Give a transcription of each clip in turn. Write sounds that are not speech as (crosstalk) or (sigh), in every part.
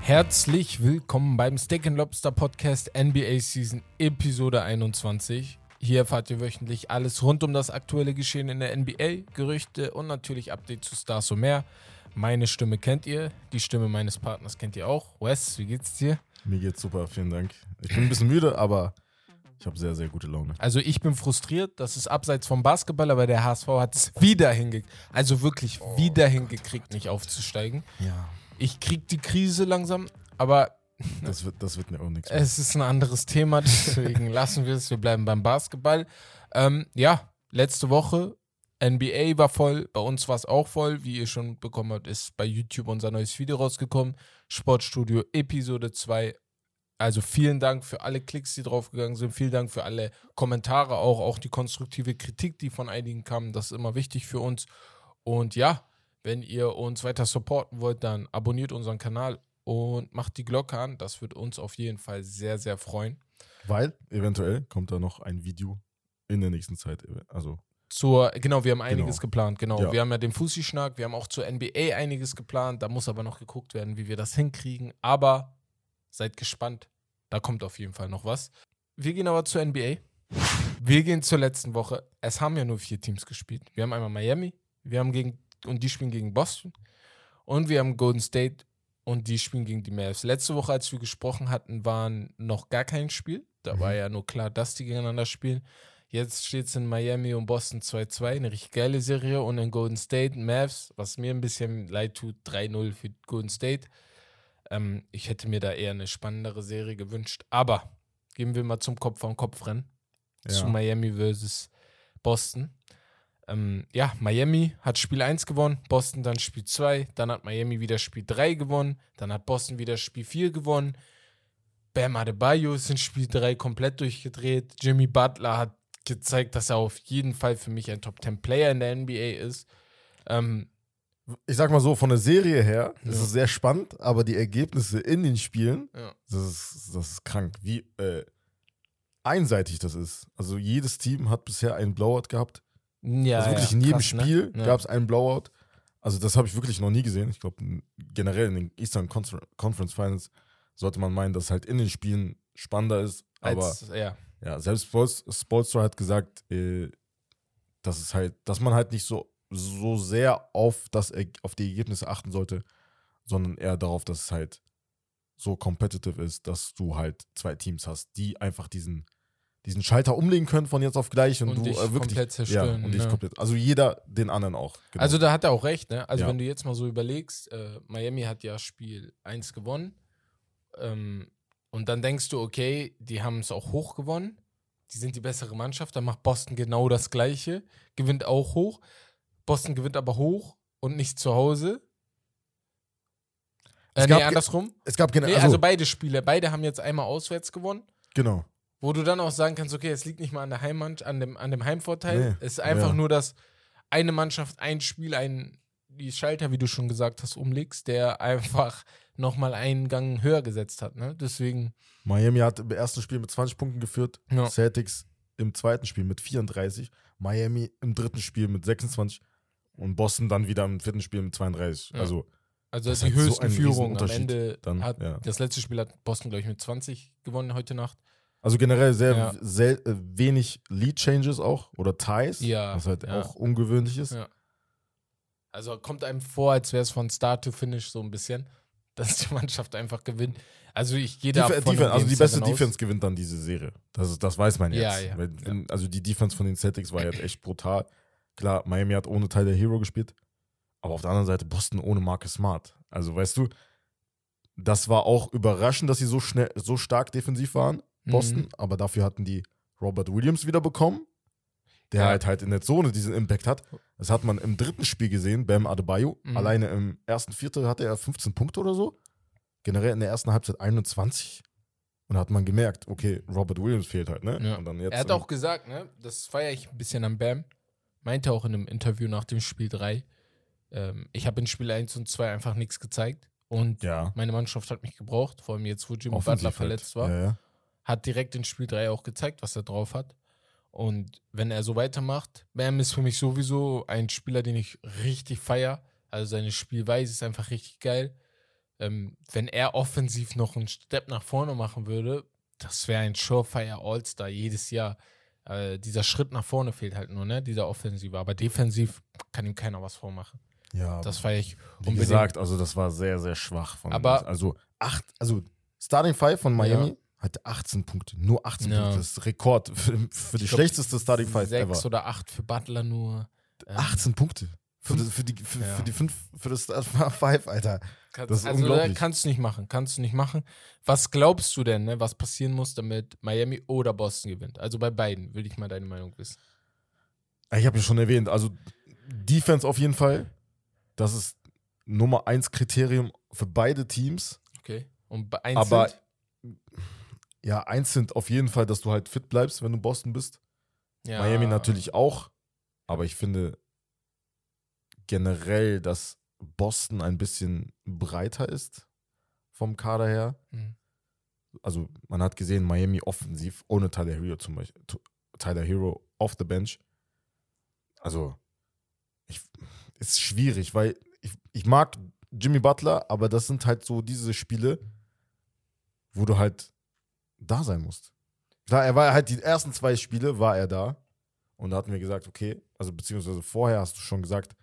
Herzlich willkommen beim Steak Lobster Podcast NBA Season Episode 21. Hier erfahrt ihr wöchentlich alles rund um das aktuelle Geschehen in der NBA, Gerüchte und natürlich Updates zu Stars und mehr. Meine Stimme kennt ihr, die Stimme meines Partners kennt ihr auch. Wes, wie geht's dir? Mir geht's super, vielen Dank. Ich bin ein bisschen müde, aber ich habe sehr, sehr gute Laune. Also ich bin frustriert, das ist abseits vom Basketball, aber der HSV hat es (laughs) wieder hingekriegt, also wirklich Oh wieder hingekriegt, nicht aufzusteigen. Ja. Ich krieg die Krise langsam, aber (laughs) Das wird, das wird mir auch nichts. mehr. es ist ein anderes Thema, deswegen (laughs) lassen wir es. Wir bleiben beim Basketball. Ähm, ja, letzte Woche NBA war voll, bei uns war es auch voll. Wie ihr schon bekommen habt, ist bei YouTube unser neues Video rausgekommen. Sportstudio Episode 2. Also vielen Dank für alle Klicks, die draufgegangen sind. Vielen Dank für alle Kommentare, auch, auch die konstruktive Kritik, die von einigen kam. Das ist immer wichtig für uns. Und ja, wenn ihr uns weiter supporten wollt, dann abonniert unseren Kanal und macht die Glocke an. Das wird uns auf jeden Fall sehr, sehr freuen. Weil eventuell kommt da noch ein Video in der nächsten Zeit. Also, Zur, genau, wir haben einiges Genau. geplant, genau. Ja. Wir haben ja den Fussi-Schnack, wir haben auch zur NBA einiges geplant. Da muss aber noch geguckt werden, wie wir das hinkriegen. Aber seid gespannt, da kommt auf jeden Fall noch was. Wir gehen aber zur NBA. Wir gehen zur letzten Woche. Es haben ja nur vier Teams gespielt. Wir haben einmal Miami, wir haben gegen, und die spielen gegen Boston. Und wir haben Golden State und die spielen gegen die Mavs. Letzte Woche, als wir gesprochen hatten, waren noch gar kein Spiel. Da Mhm. war ja nur klar, dass die gegeneinander spielen. Jetzt steht es in Miami und Boston 2-2, eine richtig geile Serie. Und in Golden State, Mavs, was mir ein bisschen leid tut, 3-0 für Golden State. Ähm, ich hätte mir da eher eine spannendere Serie gewünscht. Aber gehen wir mal zum Kopf an Kopf rennen. Zu ja. Miami versus Boston. Ähm, ja, Miami hat Spiel 1 gewonnen, Boston dann Spiel 2, dann hat Miami wieder Spiel 3 gewonnen, dann hat Boston wieder Spiel 4 gewonnen. Bam Adebayo ist in Spiel 3 komplett durchgedreht. Jimmy Butler hat gezeigt, dass er auf jeden Fall für mich ein Top 10 Player in der NBA ist. Ähm, ich sag mal so, von der Serie her ist Ja. es sehr spannend, aber die Ergebnisse in den Spielen, Ja. das, ist, das ist krank. Wie äh, einseitig das ist. Also jedes Team hat bisher einen Blowout gehabt. ja, also wirklich ja, in jedem krass, ne? Spiel Ja. gab es einen Blowout. Also das habe ich wirklich noch nie gesehen. Ich glaube, generell in den Eastern Confer- Conference Finals sollte man meinen, dass es halt in den Spielen spannender ist. Aber Als, ja. ja, selbst Spols- Spolstra hat gesagt, äh, dass es halt, dass man halt nicht so, so sehr auf, das, auf die Ergebnisse achten sollte, sondern eher darauf, dass es halt so competitive ist, dass du halt zwei Teams hast, die einfach diesen, diesen Schalter umlegen können von jetzt auf gleich und, Und du dich äh, wirklich komplett zerstören, Ja, und dich ja. komplett. Also jeder den anderen auch. genau. Also da hat er auch recht, ne? Also Ja. wenn du jetzt mal so überlegst, äh, Miami hat ja Spiel 1 gewonnen. Ähm, und dann denkst du, okay, die haben es auch hoch gewonnen. Die sind die bessere Mannschaft. Dann macht Boston genau das Gleiche. Gewinnt auch hoch. Boston gewinnt aber hoch und nicht zu Hause. Es Äh, gab nee, andersrum. es gab genau, Nee, also, also beide Spiele. Beide haben jetzt einmal auswärts gewonnen. genau. Wo du dann auch sagen kannst, okay, es liegt nicht mal an der Heimmannschaft, an dem, an dem Heimvorteil. Nee, Es ist einfach ja. nur, dass eine Mannschaft ein Spiel, ein, die Schalter, wie du schon gesagt hast, umlegst, der einfach nochmal einen Gang höher gesetzt hat. Ne? Deswegen, Miami hat im ersten Spiel mit 20 Punkten geführt, Ja. Celtics im zweiten Spiel mit 34, Miami im dritten Spiel mit 26 und Boston dann wieder im vierten Spiel mit 32. Ja. Also also Das die halt so höchsten ein Führungen. Am Ende dann, hat ja. das letzte Spiel hat Boston, glaube ich, mit 20 gewonnen heute Nacht. Also generell sehr, Ja. sel- äh, wenig Lead Changes auch oder Ties, Ja, was halt auch ungewöhnlich ist. Also kommt einem vor, als wäre es von Start to Finish so ein bisschen, (laughs) dass die Mannschaft einfach gewinnt. Also ich gehe da Def von Defense, also die beste aus. Defense gewinnt dann diese Serie. Das, ist, das weiß man jetzt. Weil, also die Defense von den Celtics war jetzt echt brutal. Klar, Miami hat ohne Tyler Hero gespielt, aber auf der anderen Seite Boston ohne Marcus Smart. Also weißt du, das war auch überraschend, dass sie so schnell, so stark defensiv waren, Boston, Mhm. aber dafür hatten die Robert Williams wieder bekommen, der Ja. halt halt in der Zone diesen Impact hat. Das hat man im dritten Spiel gesehen, Bam Adebayo. Mhm. Alleine im ersten Viertel hatte er 15 Punkte oder so. Generell in der ersten Halbzeit 21. Und da hat man gemerkt, okay, Robert Williams fehlt halt, ne? Ja. Und dann jetzt, Er hat auch gesagt, ne, das feiere ich ein bisschen am Bam, meinte auch in einem Interview nach dem Spiel 3, ähm, ich habe in Spiel 1 und 2 einfach nichts gezeigt und ja, meine Mannschaft hat mich gebraucht, vor allem jetzt, wo Jimmy Butler halt. verletzt war, Ja, ja. hat direkt in Spiel 3 auch gezeigt, was er drauf hat. Und wenn er so weitermacht, Bam ist für mich sowieso ein Spieler, den ich richtig feier. Also seine Spielweise ist einfach richtig geil. Ähm, wenn er offensiv noch einen Step nach vorne machen würde, das wäre ein Surefire All-Star jedes Jahr. Äh, dieser Schritt nach vorne fehlt halt nur, ne? Dieser Offensive. Aber defensiv kann ihm keiner was vormachen. Ja, Das feiere ich wie unbedingt. gesagt, also das war sehr, sehr schwach von Aber- Also acht, also Starting Five von Miami hatte 18 Punkte. Nur 18 Ja. Punkte. Das ist Rekord für, für die glaub, schlechteste Starting Five Sechs ever. oder acht für Butler nur. Ähm, 18 Punkte. Für, das, für, die, für, Ja. für die fünf, für das Starting Five, Alter. Kannst, Das ist also, unglaublich. äh, Kannst du nicht machen, kannst du nicht machen. Was glaubst du denn, ne, was passieren muss, damit Miami oder Boston gewinnt? Also bei beiden, will ich mal deine Meinung wissen. Ich habe ja schon erwähnt, also Defense auf jeden Fall. Das ist Nummer eins Kriterium für beide Teams. Okay. Und einzeln, Aber ja, eins sind auf jeden Fall, dass du halt fit bleibst, wenn du Boston bist. ja, Miami natürlich auch. Aber ich finde generell, dass Boston ein bisschen breiter ist vom Kader her. Mhm. Also man hat gesehen, Miami offensiv, ohne Tyler Hero zum Beispiel, Tyler Hero off the bench. Also ich, ist schwierig, weil ich, ich mag Jimmy Butler, aber das sind halt so diese Spiele, wo du halt da sein musst. Klar, er war halt die ersten zwei Spiele war er da und da hatten wir gesagt, okay, also beziehungsweise vorher hast du schon gesagt,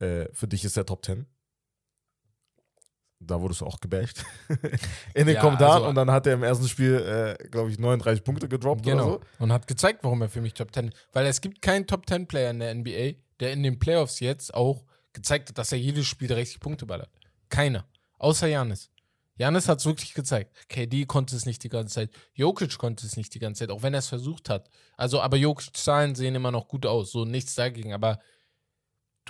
äh, für dich ist er Top 10. Da wurdest du auch gebasht (laughs) in den Ja, Kommentaren also- und dann hat er im ersten Spiel, äh, glaube ich, 39 Punkte gedroppt Genau. oder so. Und hat gezeigt, warum er für mich Top 10. Weil es gibt keinen Top 10 Player in der NBA, der in den Playoffs jetzt auch gezeigt hat, dass er jedes Spiel 30 Punkte ballert. Keiner. Außer Janis. Janis hat es wirklich gezeigt. KD konnte es nicht die ganze Zeit. Jokic konnte es nicht die ganze Zeit, auch wenn er es versucht hat. Also, aber Jokic-Zahlen sehen immer noch gut aus. So nichts dagegen. Aber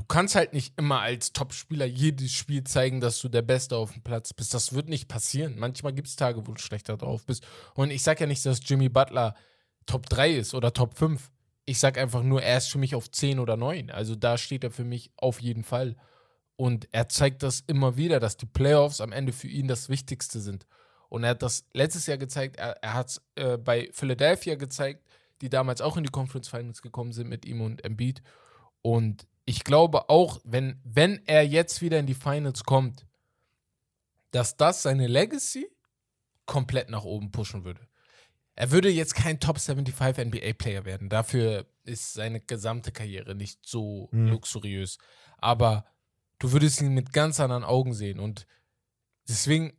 du kannst halt nicht immer als Topspieler jedes Spiel zeigen, dass du der Beste auf dem Platz bist. Das wird nicht passieren. Manchmal gibt es Tage, wo du schlechter drauf bist. Und ich sag ja nicht, dass Jimmy Butler Top 3 ist oder Top 5. Ich sag einfach nur, er ist für mich auf 10 oder 9. Also da steht er für mich auf jeden Fall. Und er zeigt das immer wieder, dass die Playoffs am Ende für ihn das Wichtigste sind. Und er hat das letztes Jahr gezeigt, er, er hat es äh, bei Philadelphia gezeigt, die damals auch in die Conference Finals gekommen sind mit ihm und Embiid. Und ich glaube auch, wenn, wenn er jetzt wieder in die Finals kommt, dass das seine Legacy komplett nach oben pushen würde. Er würde jetzt kein Top 75 NBA-Player werden. Dafür ist seine gesamte Karriere nicht so Mhm. luxuriös. Aber du würdest ihn mit ganz anderen Augen sehen. Und deswegen,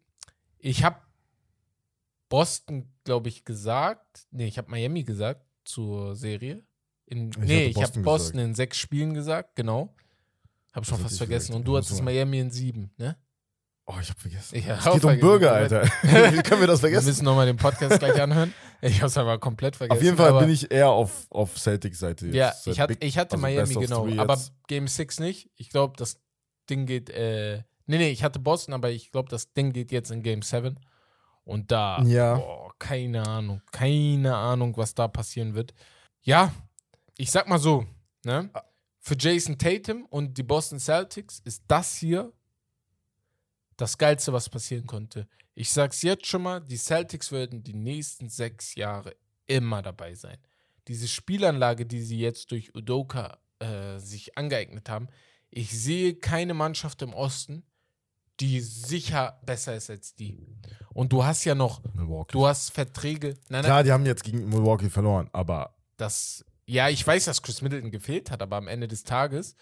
ich habe Boston, glaube ich, gesagt. Nee, ich habe Miami gesagt zur Serie. In, Ich nee, ich habe Boston gesagt. in sechs Spielen gesagt, genau. Habe schon fast vergessen. gesagt. Und du hattest. Miami in sieben, ne? Oh, ich hab vergessen. Ich es geht um. Bürger, Alter. (laughs) Wie können wir das Wir vergessen? müssen nochmal den Podcast gleich anhören. Ich habe es aber komplett vergessen. Auf jeden Fall bin ich eher auf, auf Celtics Seite jetzt. Ja, ich, hatte, Big- ich hatte also Miami, genau. Aber. Game 6 nicht. Ich glaube, das Ding geht. Äh, nee, nee, ich hatte Boston, aber ich glaube, das Ding geht jetzt in Game 7. Und da, Ja. boah, keine Ahnung. Keine Ahnung, was da passieren wird. Ja, ich sag mal so, ne? Ah. Für Jason Tatum und die Boston Celtics ist das hier das Geilste, was passieren konnte. Ich sag's jetzt schon mal, die Celtics werden die nächsten sechs Jahre immer dabei sein. Diese Spielanlage, die sie jetzt durch Udoka äh, sich angeeignet haben, ich sehe keine Mannschaft im Osten, die sicher besser ist als die. Und du hast ja noch, Milwaukee. du hast Verträge. Nein, nein, Klar, die haben jetzt gegen Milwaukee verloren, aber das, ja, ich weiß, dass Chris Middleton gefehlt hat, aber am Ende des Tages,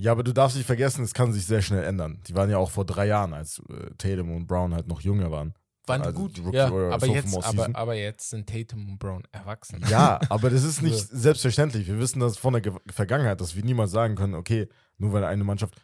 ja, aber du darfst nicht vergessen, es kann sich sehr schnell ändern. Die waren ja auch vor drei Jahren, als äh, Tatum und Brown halt noch jünger waren. waren Also gut. Ja, aber jetzt, aber, aber jetzt sind Tatum und Brown erwachsen. Ja, aber das ist (laughs) nicht selbstverständlich. Wir wissen das von der Ge Vergangenheit, dass wir niemals sagen können, okay, nur weil eine Mannschaft.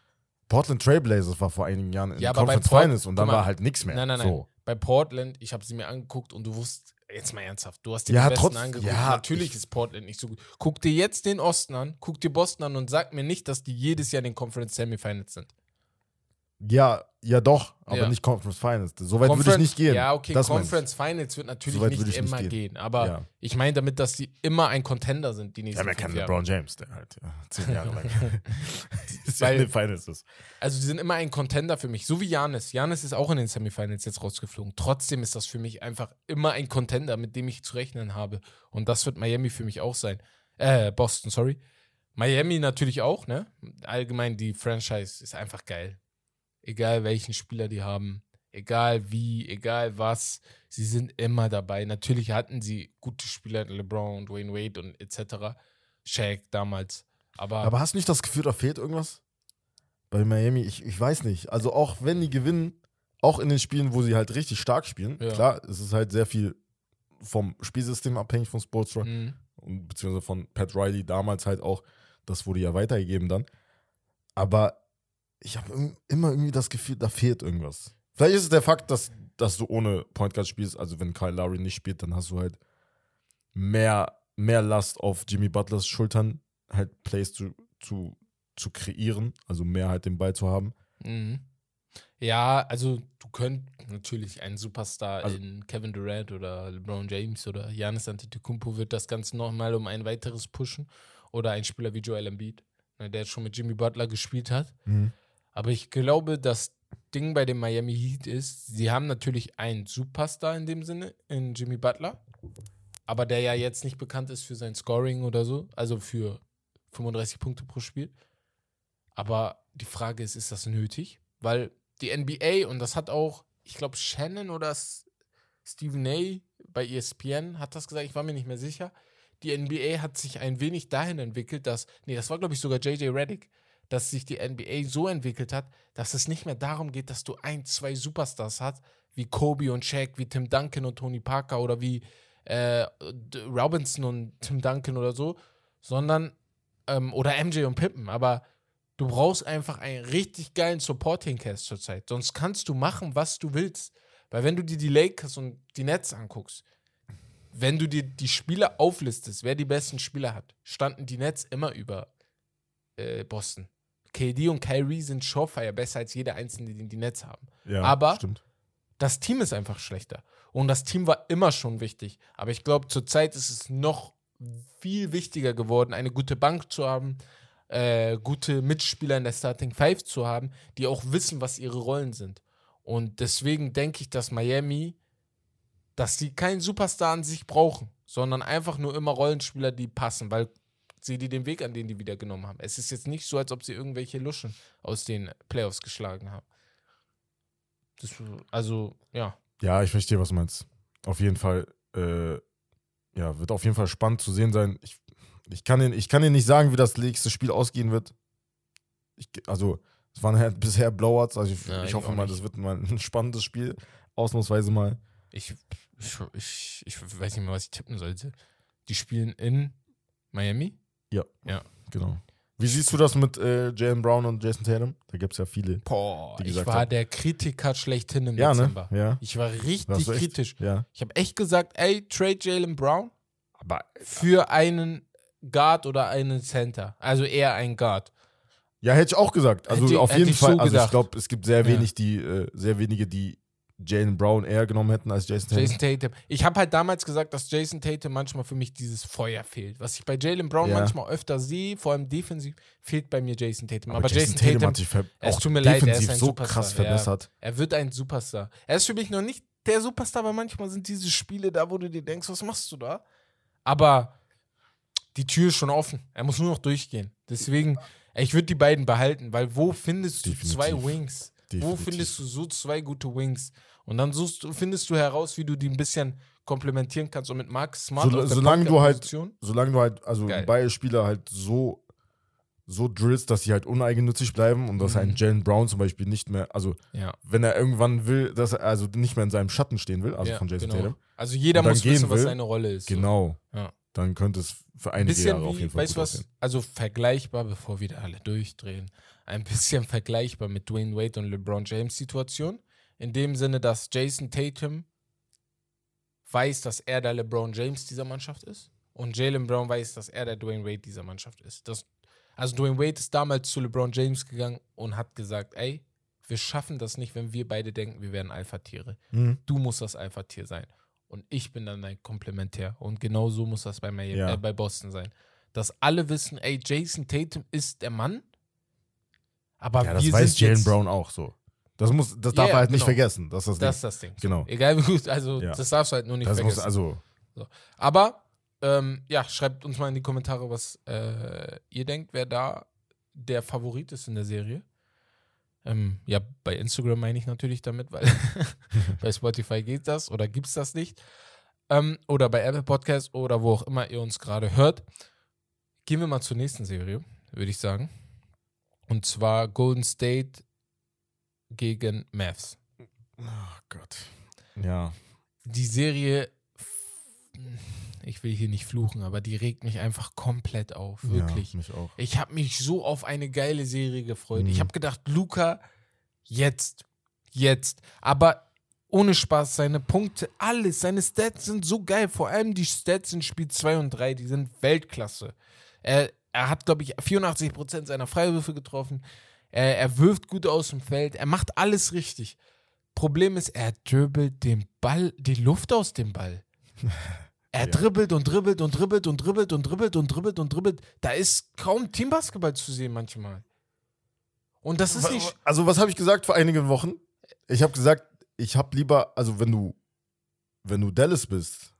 Portland Trailblazers war vor einigen Jahren in Ja, Conference Finals und dann mal, war halt nichts mehr. Nein, nein, nein. So. Bei Portland, ich habe sie mir angeguckt und du wusst, jetzt mal ernsthaft, du hast dir Ja, den Besten trotz- angeguckt. ja, Natürlich ich- ist Portland nicht so gut. Guck dir jetzt den Osten an, guck dir Boston an und sag mir nicht, dass die jedes Jahr in den Conference Semifinals sind. Ja, ja doch, aber Ja. nicht Conference Finals. So weit würde ich nicht gehen. Ja, okay, Das. Conference Finals wird natürlich So nicht ich nicht immer gehen. gehen. aber Ja. ich meine damit, dass die immer ein Contender sind, die nächsten ja keinen Jahre. LeBron James, der halt ja, zehn Jahre lang (laughs) (laughs) ist ja Weil- in den Finals ist. Also die sind immer ein Contender für mich, so wie Janis. Janis ist auch in den Semifinals jetzt rausgeflogen. Trotzdem ist das für mich einfach immer ein Contender, mit dem ich zu rechnen habe. Und das wird Miami für mich auch sein. Äh, Boston, sorry. Miami natürlich auch, ne? Allgemein die Franchise ist einfach geil. Egal welchen Spieler die haben, egal wie, egal was, sie sind immer dabei. Natürlich hatten sie gute Spieler, LeBron, Dwayne Wade und etc. Shaq damals. Aber, Aber hast du nicht das Gefühl, da fehlt irgendwas? Bei Miami, ich, ich weiß nicht. Also auch wenn die gewinnen, auch in den Spielen, wo sie halt richtig stark spielen, Ja. klar, es ist halt sehr viel vom Spielsystem abhängig von Sportsra Mhm. und beziehungsweise von Pat Riley damals halt auch, das wurde ja weitergegeben dann. Aber ich habe immer irgendwie das Gefühl, da fehlt irgendwas. Vielleicht ist es der Fakt, dass, dass du ohne Point Guard spielst, also wenn Kyle Lowry nicht spielt, dann hast du halt mehr, mehr Last auf Jimmy Butlers Schultern, halt Plays zu, zu, zu kreieren, also mehr halt den Ball zu haben. Mhm. Ja, also du könnt natürlich ein Superstar Also- in Kevin Durant oder LeBron James oder Giannis Antetokounmpo wird das Ganze nochmal um ein weiteres pushen oder ein Spieler wie Joel Embiid, ne, der schon mit Jimmy Butler gespielt hat. Aber ich glaube, das Ding bei dem Miami Heat ist, sie haben natürlich einen Superstar in dem Sinne, in Jimmy Butler, aber der ja jetzt nicht bekannt ist für sein Scoring oder so, also für 35 Punkte pro Spiel. Aber die Frage ist, ist das nötig? Weil die NBA, und das hat auch, ich glaube, Shannon oder Stephen A. bei ESPN hat das gesagt, ich war mir nicht mehr sicher. Die NBA hat sich ein wenig dahin entwickelt, dass, nee, das war, glaube ich, sogar JJ Reddick, dass sich die NBA so entwickelt hat, dass es nicht mehr darum geht, dass du ein, zwei Superstars hast, wie Kobe und Shaq, wie Tim Duncan und Tony Parker oder wie äh, Robinson und Tim Duncan oder so, sondern, ähm, oder MJ und Pippen, aber du brauchst einfach einen richtig geilen Supporting Cast zurzeit. Sonst kannst du machen, was du willst. Weil wenn du dir die Lakers und die Nets anguckst, wenn du dir die Spieler auflistest, wer die besten Spieler hat, standen die Nets immer über äh, Boston. KD und Kyrie sind Showfire besser als jeder einzelne, den die Nets haben. Ja, Aber- stimmt. Das Team ist einfach schlechter. Und das Team war immer schon wichtig. Aber ich glaube, zurzeit ist es noch viel wichtiger geworden, eine gute Bank zu haben, äh, gute Mitspieler in der Starting Five zu haben, die auch wissen, was ihre Rollen sind. Und deswegen denke ich, dass Miami, dass sie keinen Superstar an sich brauchen, sondern einfach nur immer Rollenspieler, die passen, weil sie die den Weg an den die wieder genommen haben. Es ist jetzt nicht so, als ob sie irgendwelche Luschen aus den Playoffs geschlagen haben. Das, also, ja. Ja, ich verstehe, was du meinst. Auf jeden Fall, äh, ja, wird auf jeden Fall spannend zu sehen sein. Ich, ich, kann, Ihnen, ich kann Ihnen nicht sagen, wie das nächste Spiel ausgehen wird. Ich, also, es waren halt (laughs) bisher Blowouts. Also, ich, Ja, ich hoffe mal, nicht. das wird mal ein spannendes Spiel. Ausnahmsweise mal. Ich, ich, ich weiß nicht mehr, was ich tippen sollte. Die spielen in Miami. Genau. Wie siehst du das mit äh, Jalen Brown und Jason Tatum? Da gibt es ja viele. Boah, Die ich war haben. der Kritiker schlechthin im Ja, Dezember. ne? Ja. Ich war richtig kritisch. Ja. Ich habe echt gesagt, ey, trade Jalen Brown Aber für einen Guard oder einen Center. Also eher ein Guard. Ja, hätte ich auch gesagt. Also Hätte- auf jeden Fall. so also ich glaube, es gibt sehr Ja. wenig, die, äh, sehr wenige, die Jalen Brown eher genommen hätten als Jason Tatum. Jason Tatum. Ich habe halt damals gesagt, dass Jason Tatum manchmal für mich dieses Feuer fehlt. Was ich bei Jalen Brown Ja. manchmal öfter sehe, vor allem defensiv, fehlt bei mir Jason Tatum. Aber, Aber, Jason, Tatum, hat sich es auch tut mir leid, er ist ein so Superstar, krass ja. verbessert. er wird ein Superstar. Er ist für mich noch nicht der Superstar, weil manchmal sind diese Spiele da, wo du dir denkst, was machst du da? Aber die Tür ist schon offen. Er muss nur noch durchgehen. Deswegen, ich würde die beiden behalten, weil wo findest du Definitiv. zwei Wings? Wo Definitiv. findest du so zwei gute Wings? Und dann suchst findest du heraus, wie du die ein bisschen komplementieren kannst. Und mit Marcus Smart So- auf solange du halt-. Solange du halt, also beide Spieler halt so, so drillst, dass sie halt uneigennützig bleiben und dass Mhm. ein Jalen Brown zum Beispiel nicht mehr, also Ja, wenn er irgendwann will, dass er also nicht mehr in seinem Schatten stehen will, also ja, von Jason genau. Tatum, Also jeder muss wissen, was will. seine Rolle ist. so. genau, Ja. dann könnte es für Ein einige bisschen Jahre auf wie, jeden Fall weißt was, also vergleichbar, bevor wieder alle durchdrehen, ein bisschen (laughs) vergleichbar mit Dwayne Wade und LeBron James Situation. In dem Sinne, dass Jason Tatum weiß, dass er der LeBron James dieser Mannschaft ist und Jalen Brown weiß, dass er der Dwayne Wade dieser Mannschaft ist. Das, also Dwayne Wade ist damals zu LeBron James gegangen und hat gesagt, ey, wir schaffen das nicht, wenn wir beide denken, wir wären Alpha-Tiere Mhm. du musst das Alpha-Tier sein. Und ich bin dann dein Komplementär. Und genau so muss das bei, Miami, Ja. äh, bei Boston sein. Dass alle wissen, ey, Jason Tatum ist der Mann. Aber Ja, das weiß Jalen Brown auch so. Das muss, das darf ja, er halt nicht genau. vergessen. Das ist das, Das Ding. ist das Ding. Genau. Egal wie gut, also Ja. das darfst du halt nur nicht Das muss, vergessen. also, Aber ähm, ja, schreibt uns mal in die Kommentare, was äh, ihr denkt, wer da der Favorit ist in der Serie. Ähm, ja, bei Instagram meine ich natürlich damit, weil (laughs) bei Spotify geht das oder gibt es das nicht. Ähm, oder bei Apple Podcast oder wo auch immer ihr uns gerade hört. Gehen wir mal zur nächsten Serie, würde ich sagen. Und zwar Golden State gegen Mavs. Oh Gott. Ja. Die Serie, ich will hier nicht fluchen, aber die regt mich einfach komplett auf, wirklich. Ja, mich auch. Ich habe mich so auf eine geile Serie gefreut. Mhm. Ich habe gedacht, Luca, jetzt, jetzt. Aber ohne Spaß, seine Punkte, alles, seine Stats sind so geil. Vor allem die Stats in Spiel 2 und 3, die sind Weltklasse. Er, er hat, glaube ich, 84% seiner Freiwürfe getroffen. Er, er wirft gut aus dem Feld. Er macht alles richtig. Problem ist, er dribbelt den Ball, die Luft aus dem Ball. (laughs) Er Ja. dribbelt und dribbelt und dribbelt und dribbelt und dribbelt und dribbelt und dribbelt. Da ist kaum Teambasketball zu sehen manchmal. Und das ist nicht. Also, was habe ich gesagt vor einigen Wochen? Ich habe gesagt, ich habe lieber, also wenn du, wenn du Dallas bist,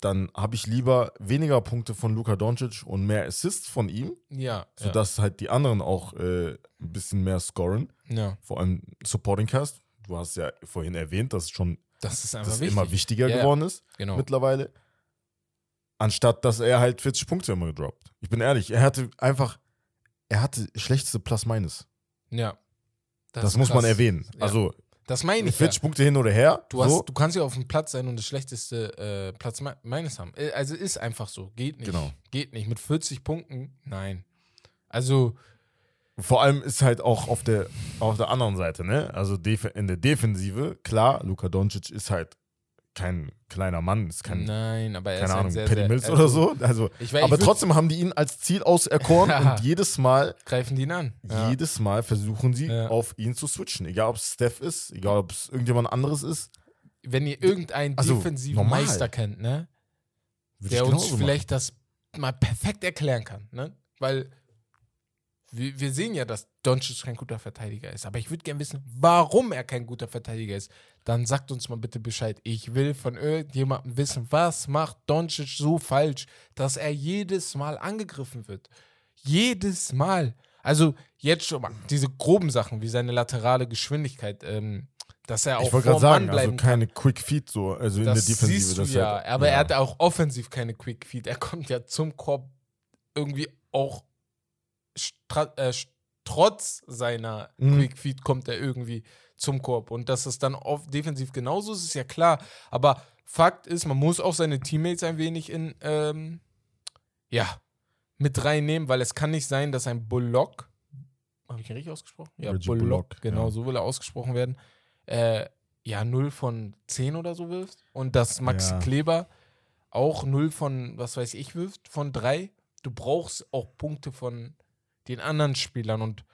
dann habe ich lieber weniger Punkte von Luka Doncic und mehr Assists von ihm, Ja. sodass halt die anderen auch äh, ein bisschen mehr scoren. ja, ja. Vor allem Supporting Cast. Du hast ja vorhin erwähnt, dass es schon Das ist einfach wichtig. immer wichtiger Ja, ja. geworden ist Genau. mittlerweile. Anstatt dass er halt 40 Punkte immer gedroppt. Ich bin ehrlich, er hatte einfach, er hatte schlechteste Plus-Minus. Ja. Das, ist muss man krass. erwähnen. Ja. Also Das meine ich. 40 Ja. Punkte hin oder her. Du, hast, so. du kannst ja auf dem Platz sein und das schlechteste äh, Platz me- meines haben. Äh, Also ist einfach so. Geht nicht. Genau. Geht nicht. Mit 40 Punkten, nein. Also, Vor allem ist halt auch auf der, auf der anderen Seite, ne? Also in der Defensive, klar, Luka Doncic ist halt kein kleiner Mann, ist kein, nein, aber er ist keine ein Ahnung, sehr, Paddy sehr, Mills also, oder so. Also, Ich, aber ich würd- trotzdem haben die ihn als Ziel auserkoren (laughs) und jedes Mal, greifen die ihn an. Ja. jedes Mal versuchen sie Ja. auf ihn zu switchen. Egal ob es Steph ist, egal ob es irgendjemand anderes ist. Wenn ihr irgendeinen Also, defensiven normal. Meister kennt, ne? Würde der uns vielleicht das mal perfekt erklären kann, ne? Weil wir, wir sehen ja, dass Doncic kein guter Verteidiger ist, aber ich würde gerne wissen, warum er kein guter Verteidiger ist. Dann sagt uns mal bitte Bescheid. Ich will von irgendjemandem wissen, was macht Doncic so falsch, dass er jedes Mal angegriffen wird. Jedes Mal. Also jetzt schon mal diese groben Sachen wie seine laterale Geschwindigkeit, ähm, dass er auch Ich wollte vor gerade Mann sagen, bleiben also kann. keine Quick Feet so, also in der Das Defensive. siehst du das ist ja, halt- aber ja. er hat auch offensiv keine Quick Feed. Er kommt ja zum Korb irgendwie auch äh, trotz seiner Mhm. Quick Feed kommt er irgendwie zum Korb. Und dass es dann oft defensiv genauso ist, ist ja klar. Aber Fakt ist, man muss auch seine Teammates ein wenig in, ähm, ja, mit reinnehmen, weil es kann nicht sein, dass ein Bullock, habe ich ihn richtig ausgesprochen? Ja, Bullock, Bullock, genau, ja. so will er ausgesprochen werden, äh, ja, 0 von 10 oder so wirft. Und dass Maxi Ja. Kleber auch 0 von, was weiß ich, wirft, von 3. Du brauchst auch Punkte von den anderen Spielern und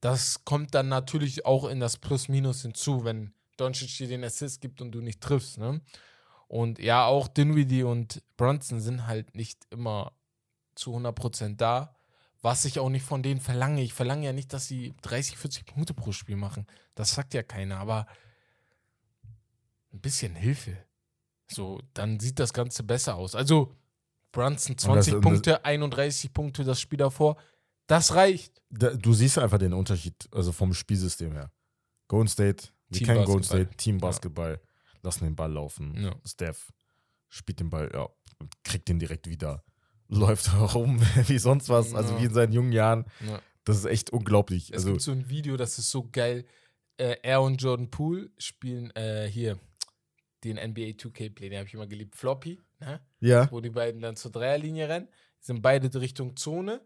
das kommt dann natürlich auch in das Plus-Minus hinzu, wenn Doncic dir den Assist gibt und du nicht triffst. Ne? Und ja, auch Dinwiddie und Brunson sind halt nicht immer zu 100% da, was ich auch nicht von denen verlange. Ich verlange ja nicht, dass sie 30, 40 Punkte pro Spiel machen. Das sagt ja keiner, aber ein bisschen Hilfe. So, dann sieht das Ganze besser aus. Also, Brunson 20 das- Punkte, 31 Punkte das Spiel davor. Das reicht. Da, du siehst einfach den Unterschied, also vom Spielsystem her. Golden State, wir Team kennen Golden. State, Team Basketball, lassen den Ball laufen. Ja. Steph spielt den Ball, ja, kriegt den direkt wieder. Läuft (laughs) herum wie sonst was, also Ja. wie in seinen jungen Jahren. Ja. Das ist echt unglaublich. Es Also, gibt so ein Video, das ist so geil. Äh, er und Jordan Poole spielen äh, hier den NBA 2K-Play, den habe ich immer geliebt. Floppy, ne? ja, wo die beiden dann zur Dreierlinie rennen, sind beide Richtung Zone,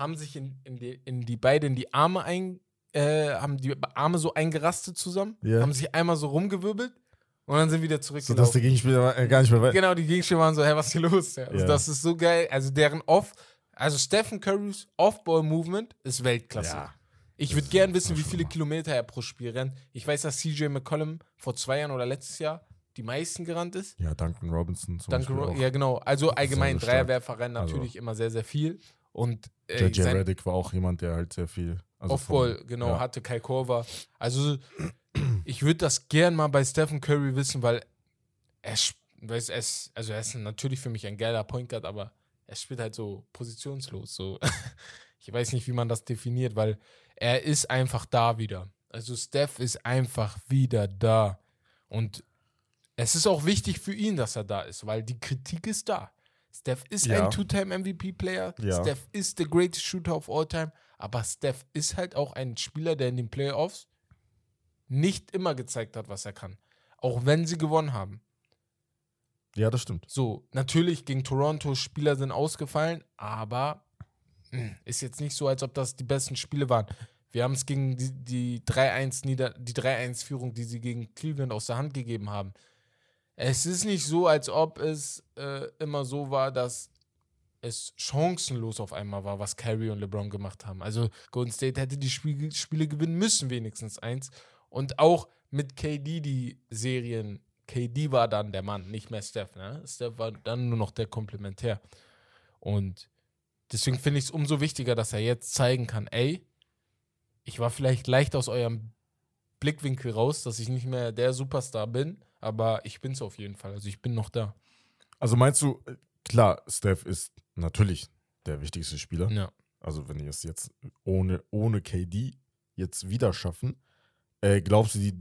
haben sich in, in, die, in die beide in die Arme ein, äh, haben die Arme so eingerastet zusammen, Ja. haben sich einmal so rumgewirbelt und dann sind wieder so dass der Gegenspieler äh, gar nicht mehr weiß. Genau, die Gegenspieler waren so, hä, was ist hier los? Ja, also Ja. Das ist so geil. Also deren Off, also Stephen Currys Off-Ball-Movement ist Weltklasse. Ja. Ich würde gern wissen, wie viele. Kilometer er pro Spiel rennt. Ich weiß, dass CJ McCollum vor zwei Jahren oder letztes Jahr die meisten gerannt ist. Ja, Duncan Robinson zum Danke, Beispiel auch. ja, genau. Also allgemein. Dreierwerfer rennen Also- natürlich immer sehr, sehr viel. Und äh, JJ Reddick war auch jemand, der halt sehr viel. Also Offball, genau, ja. hatte Kai Korver. Also ich würde das gern mal bei Stephen Curry wissen, weil er, weiß, er ist, also er ist natürlich für mich ein geiler Point Guard, aber er spielt halt so positionslos. So. (laughs) ich weiß nicht, wie man das definiert, weil er ist einfach da wieder. Also Steph ist einfach wieder da. Und es ist auch wichtig für ihn, dass er da ist, weil die Kritik ist da. Steph ist Ja. ein Two-Time-MVP-Player. Ja. Steph ist the greatest shooter of all time. Aber Steph ist halt auch ein Spieler, der in den Playoffs nicht immer gezeigt hat, was er kann. Auch wenn sie gewonnen haben. Ja, das stimmt. So, natürlich gegen Toronto Spieler sind ausgefallen, aber mh, ist jetzt nicht so, als ob das die besten Spiele waren. Wir haben es gegen die, die 3-1 Nieder die 3-1-Führung, die sie gegen Cleveland aus der Hand gegeben haben. Es ist nicht so, als ob es äh, immer so war, dass es chancenlos auf einmal war, was Curry und LeBron gemacht haben. Also Golden State hätte die Spiel Spiele gewinnen müssen, wenigstens eins. Und auch mit KD die Serien. KD war dann der Mann, nicht mehr Steph. Ne? Steph war dann nur noch der Komplementär. Und deswegen finde ich es umso wichtiger, dass er jetzt zeigen kann, ey, ich war vielleicht leicht aus eurem Blickwinkel raus, dass ich nicht mehr der Superstar bin, aber ich bin es auf jeden Fall. Also ich bin noch da. Also meinst du, äh, klar, Steph ist natürlich der wichtigste Spieler. Ja. Also wenn die es jetzt ohne, ohne KD jetzt wieder schaffen, äh, glaubst du, die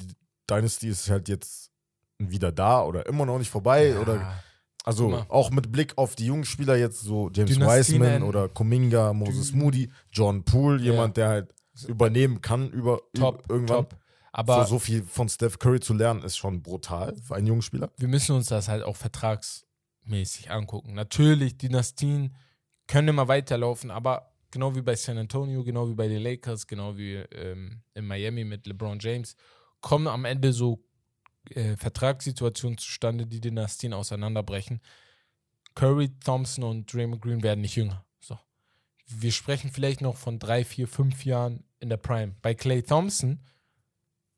Dynasty ist halt jetzt wieder da oder immer noch nicht vorbei? Ja. Oder also mal. auch mit Blick auf die jungen Spieler jetzt so James Dynastien Wiseman oder Kuminga, Moses Dü- Moody, John Poole, Ja. jemand, der halt übernehmen kann über top, irgendwann. top. Aber so, so viel von Steph Curry zu lernen, ist schon brutal für einen jungen Spieler. wir müssen uns das halt auch vertragsmäßig angucken. Natürlich, Dynastien können immer weiterlaufen, aber genau wie bei San Antonio, genau wie bei den Lakers, genau wie ähm, in Miami mit LeBron James, kommen am Ende so äh, Vertragssituationen zustande, die Dynastien auseinanderbrechen. Curry, Thompson und Draymond Green werden nicht jünger. So. Wir sprechen vielleicht noch von drei, vier, fünf Jahren in der Prime. Bei Clay Thompson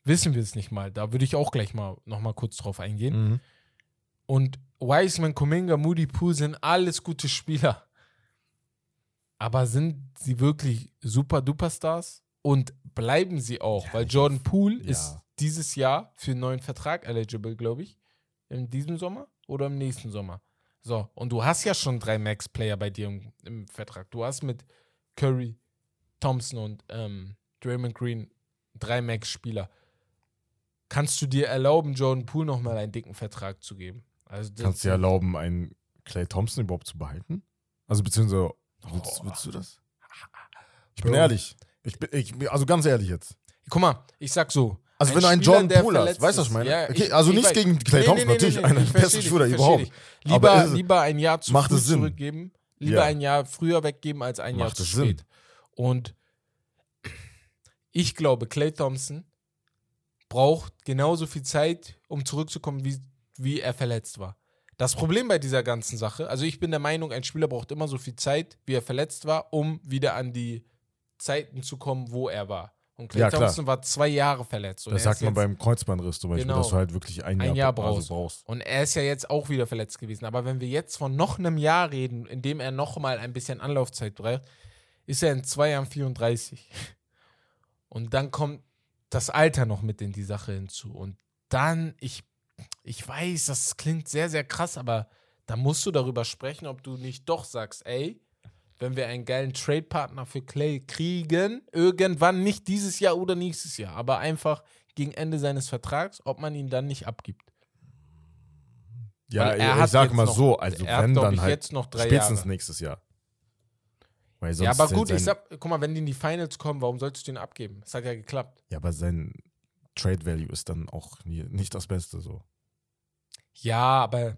wissen wir es nicht mal. Da würde ich auch gleich mal noch mal kurz drauf eingehen. Mhm. Und Wiseman, Kuminga, Moody Poole sind alles gute Spieler. Aber sind sie wirklich super duper Stars? Und bleiben sie auch? Ja, weil Jordan Poole ja. ist dieses Jahr für einen neuen Vertrag eligible, glaube ich. In diesem Sommer oder im nächsten Sommer. So, und du hast ja schon drei Max-Player bei dir im, im Vertrag. Du hast mit Curry, Thompson und ähm, Draymond Green drei Max-Spieler. Kannst du dir erlauben, Jordan Poole nochmal einen dicken Vertrag zu geben? Also Kannst du dir erlauben, einen Clay Thompson überhaupt zu behalten? Also beziehungsweise, willst, Oh. willst du das? Ich bin Bro. ehrlich. Ich bin, ich, also ganz ehrlich jetzt. Guck mal, ich sag so. Also ein wenn du einen Spieler, Jordan Poole hast, weißt du, was ich meine? Ja, okay, ich- also ich nichts gegen Clay Nee, Thompson, nee, nee, natürlich einer ich der besten ich überhaupt. Lieber, Aber lieber ein Jahr zu Macht früh zurückgeben, lieber Ja. ein Jahr früher weggeben als ein Jahr Macht zu es Sinn? spät. Und ich glaube, Clay Thompson braucht genauso viel Zeit, um zurückzukommen, wie, wie er verletzt war. Das Problem bei dieser ganzen Sache, also ich bin der Meinung, ein Spieler braucht immer so viel Zeit, wie er verletzt war, um wieder an die Zeiten zu kommen, wo er war. Und Clay Ja. Thompson war zwei Jahre verletzt. Das sagt man beim Kreuzbandriss zum Beispiel, Genau. dass du halt wirklich ein Jahr, Ein Jahr also brauchst. brauchst. Und er ist ja jetzt auch wieder verletzt gewesen. Aber wenn wir jetzt von noch einem Jahr reden, in dem er noch mal ein bisschen Anlaufzeit braucht, ist er in zwei Jahren 34. Und dann kommt das Alter noch mit in die Sache hinzu. Und dann, ich, ich weiß, das klingt sehr, sehr krass, aber da musst du darüber sprechen, ob du nicht doch sagst, ey, wenn wir einen geilen Trade-Partner für Clay kriegen, irgendwann, nicht dieses Jahr oder nächstes Jahr, aber einfach gegen Ende seines Vertrags, ob man ihn dann nicht abgibt. Ja, er ich hat sag mal noch- so, also hat, wenn glaub dann ich, halt jetzt noch drei spätestens Jahre. nächstes Jahr. Ja, aber gut, ich sag, guck mal, wenn die in die Finals kommen, warum solltest du den abgeben? Es hat ja geklappt. Ja, aber sein Trade Value ist dann auch nie, nicht das Beste so. Ja, aber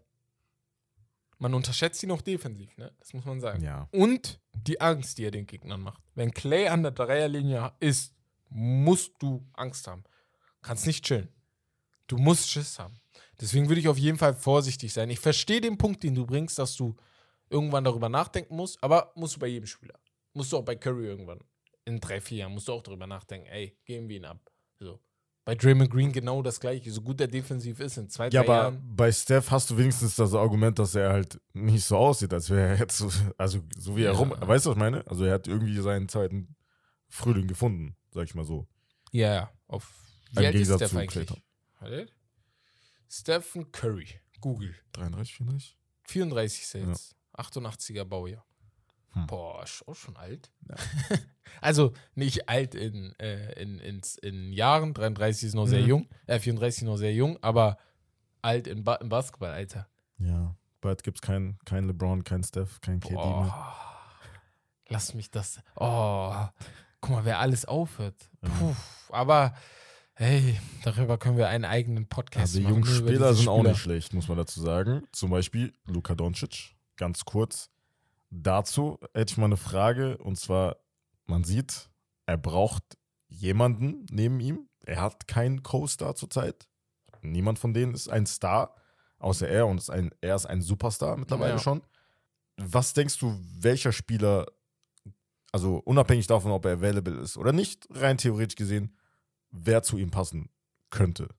man unterschätzt ihn noch defensiv, ne? Das muss man sagen. Ja. Und die Angst, die er den Gegnern macht. Wenn Clay an der Dreierlinie ist, musst du Angst haben. Kannst nicht chillen. Du musst Schiss haben. Deswegen würde ich auf jeden Fall vorsichtig sein. Ich verstehe den Punkt, den du bringst, dass du irgendwann darüber nachdenken musst, aber musst du bei jedem Spieler. Musst du auch bei Curry irgendwann. In drei, vier Jahren musst du auch darüber nachdenken, ey, geben wir ihn ab. So. Bei Draymond Green genau das gleiche. So gut er defensiv ist, in zwei, Ja, drei aber Jahren. bei Steph hast du wenigstens das Argument, dass er halt nicht so aussieht, als wäre er jetzt so, also so wie er Ja. rum, weißt du, was ich meine? Also er hat irgendwie seinen zweiten Frühling gefunden, sag ich mal so. Ja, ja. Auf wie alt ist Steph eigentlich? Stephen Curry. Google. 33, 34? 34 Sales. 88er Baujahr. Hm. Boah, ist auch schon alt. Ja. (laughs) also nicht alt in, äh, in, in, in Jahren, 33 ist noch sehr Mhm. jung, äh, 34 noch sehr jung, aber alt im, ba im Basketball, Alter. Ja. Bald gibt es keinen kein LeBron, kein Steph, kein KD mehr. Lass mich das. Oh, guck mal, wer alles aufhört. Puh, aber hey, darüber können wir einen eigenen Podcast Also die machen. über Spieler sind auch Spieler. nicht schlecht, muss man dazu sagen. Zum Beispiel Luka Doncic. Ganz kurz. Dazu hätte ich mal eine Frage. Und zwar, man sieht, er braucht jemanden neben ihm. Er hat keinen Co-Star zurzeit. Niemand von denen ist ein Star, außer er. Und ist ein, er ist ein Superstar mittlerweile Ja. schon. Was denkst du, welcher Spieler, also unabhängig davon, ob er available ist oder nicht, rein theoretisch gesehen, wer zu ihm passen könnte?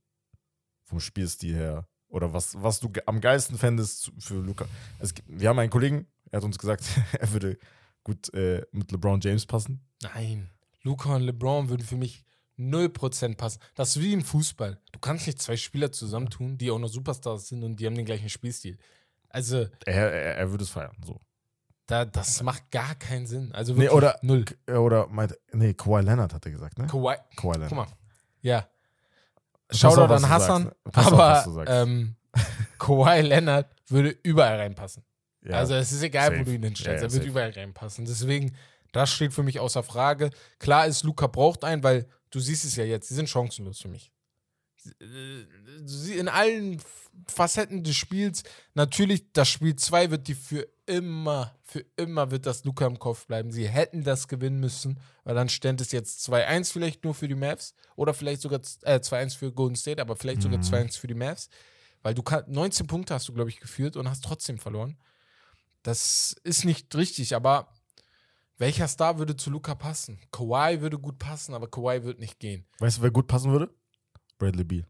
vom Spielstil her? Oder was, was du am geilsten fändest für Luca? Es wir haben einen Kollegen, er hat uns gesagt, (laughs) er würde gut äh, mit LeBron James passen. Nein. Luca und LeBron würden für mich 0% passen. Das ist wie im Fußball. Du kannst nicht zwei Spieler zusammentun, die auch noch Superstars sind und die haben den gleichen Spielstil. Also, Er, er, er würde es feiern. So. da, das macht gar keinen Sinn. Also Nee, wirklich oder- null. Oder meint, nee, Kawhi Leonard hat er gesagt, ne? Kawhi, Kawhi Leonard. guck mal. Ja. Shoutout auf, an Hassan? Pass auf, aber sagst. ähm, Kawhi Leonard würde überall reinpassen. Ja. Also es ist egal, wo safe. du ihn hinstellst. Ja, ja, er wird safe. überall reinpassen. Deswegen, das steht für mich außer Frage. Klar ist, Luca braucht einen, weil du siehst es ja jetzt, sie sind chancenlos für mich. Sie- In allen Facetten des Spiels, natürlich, das Spiel 2 wird die für immer, für immer wird das Luca im Kopf bleiben. Sie hätten das gewinnen müssen, weil dann ständ es jetzt 2-1 vielleicht nur für die Mavs oder vielleicht sogar äh, 2-1 für Golden State, aber vielleicht sogar Mhm. 2-1 für die Mavs. Weil du kann, 19 Punkte hast du, glaube ich, geführt und hast trotzdem verloren. Das ist nicht richtig, aber welcher Star würde zu Luca passen? Kawhi würde gut passen, aber Kawhi wird nicht gehen. Weißt du, wer gut passen würde? Bradley Beal.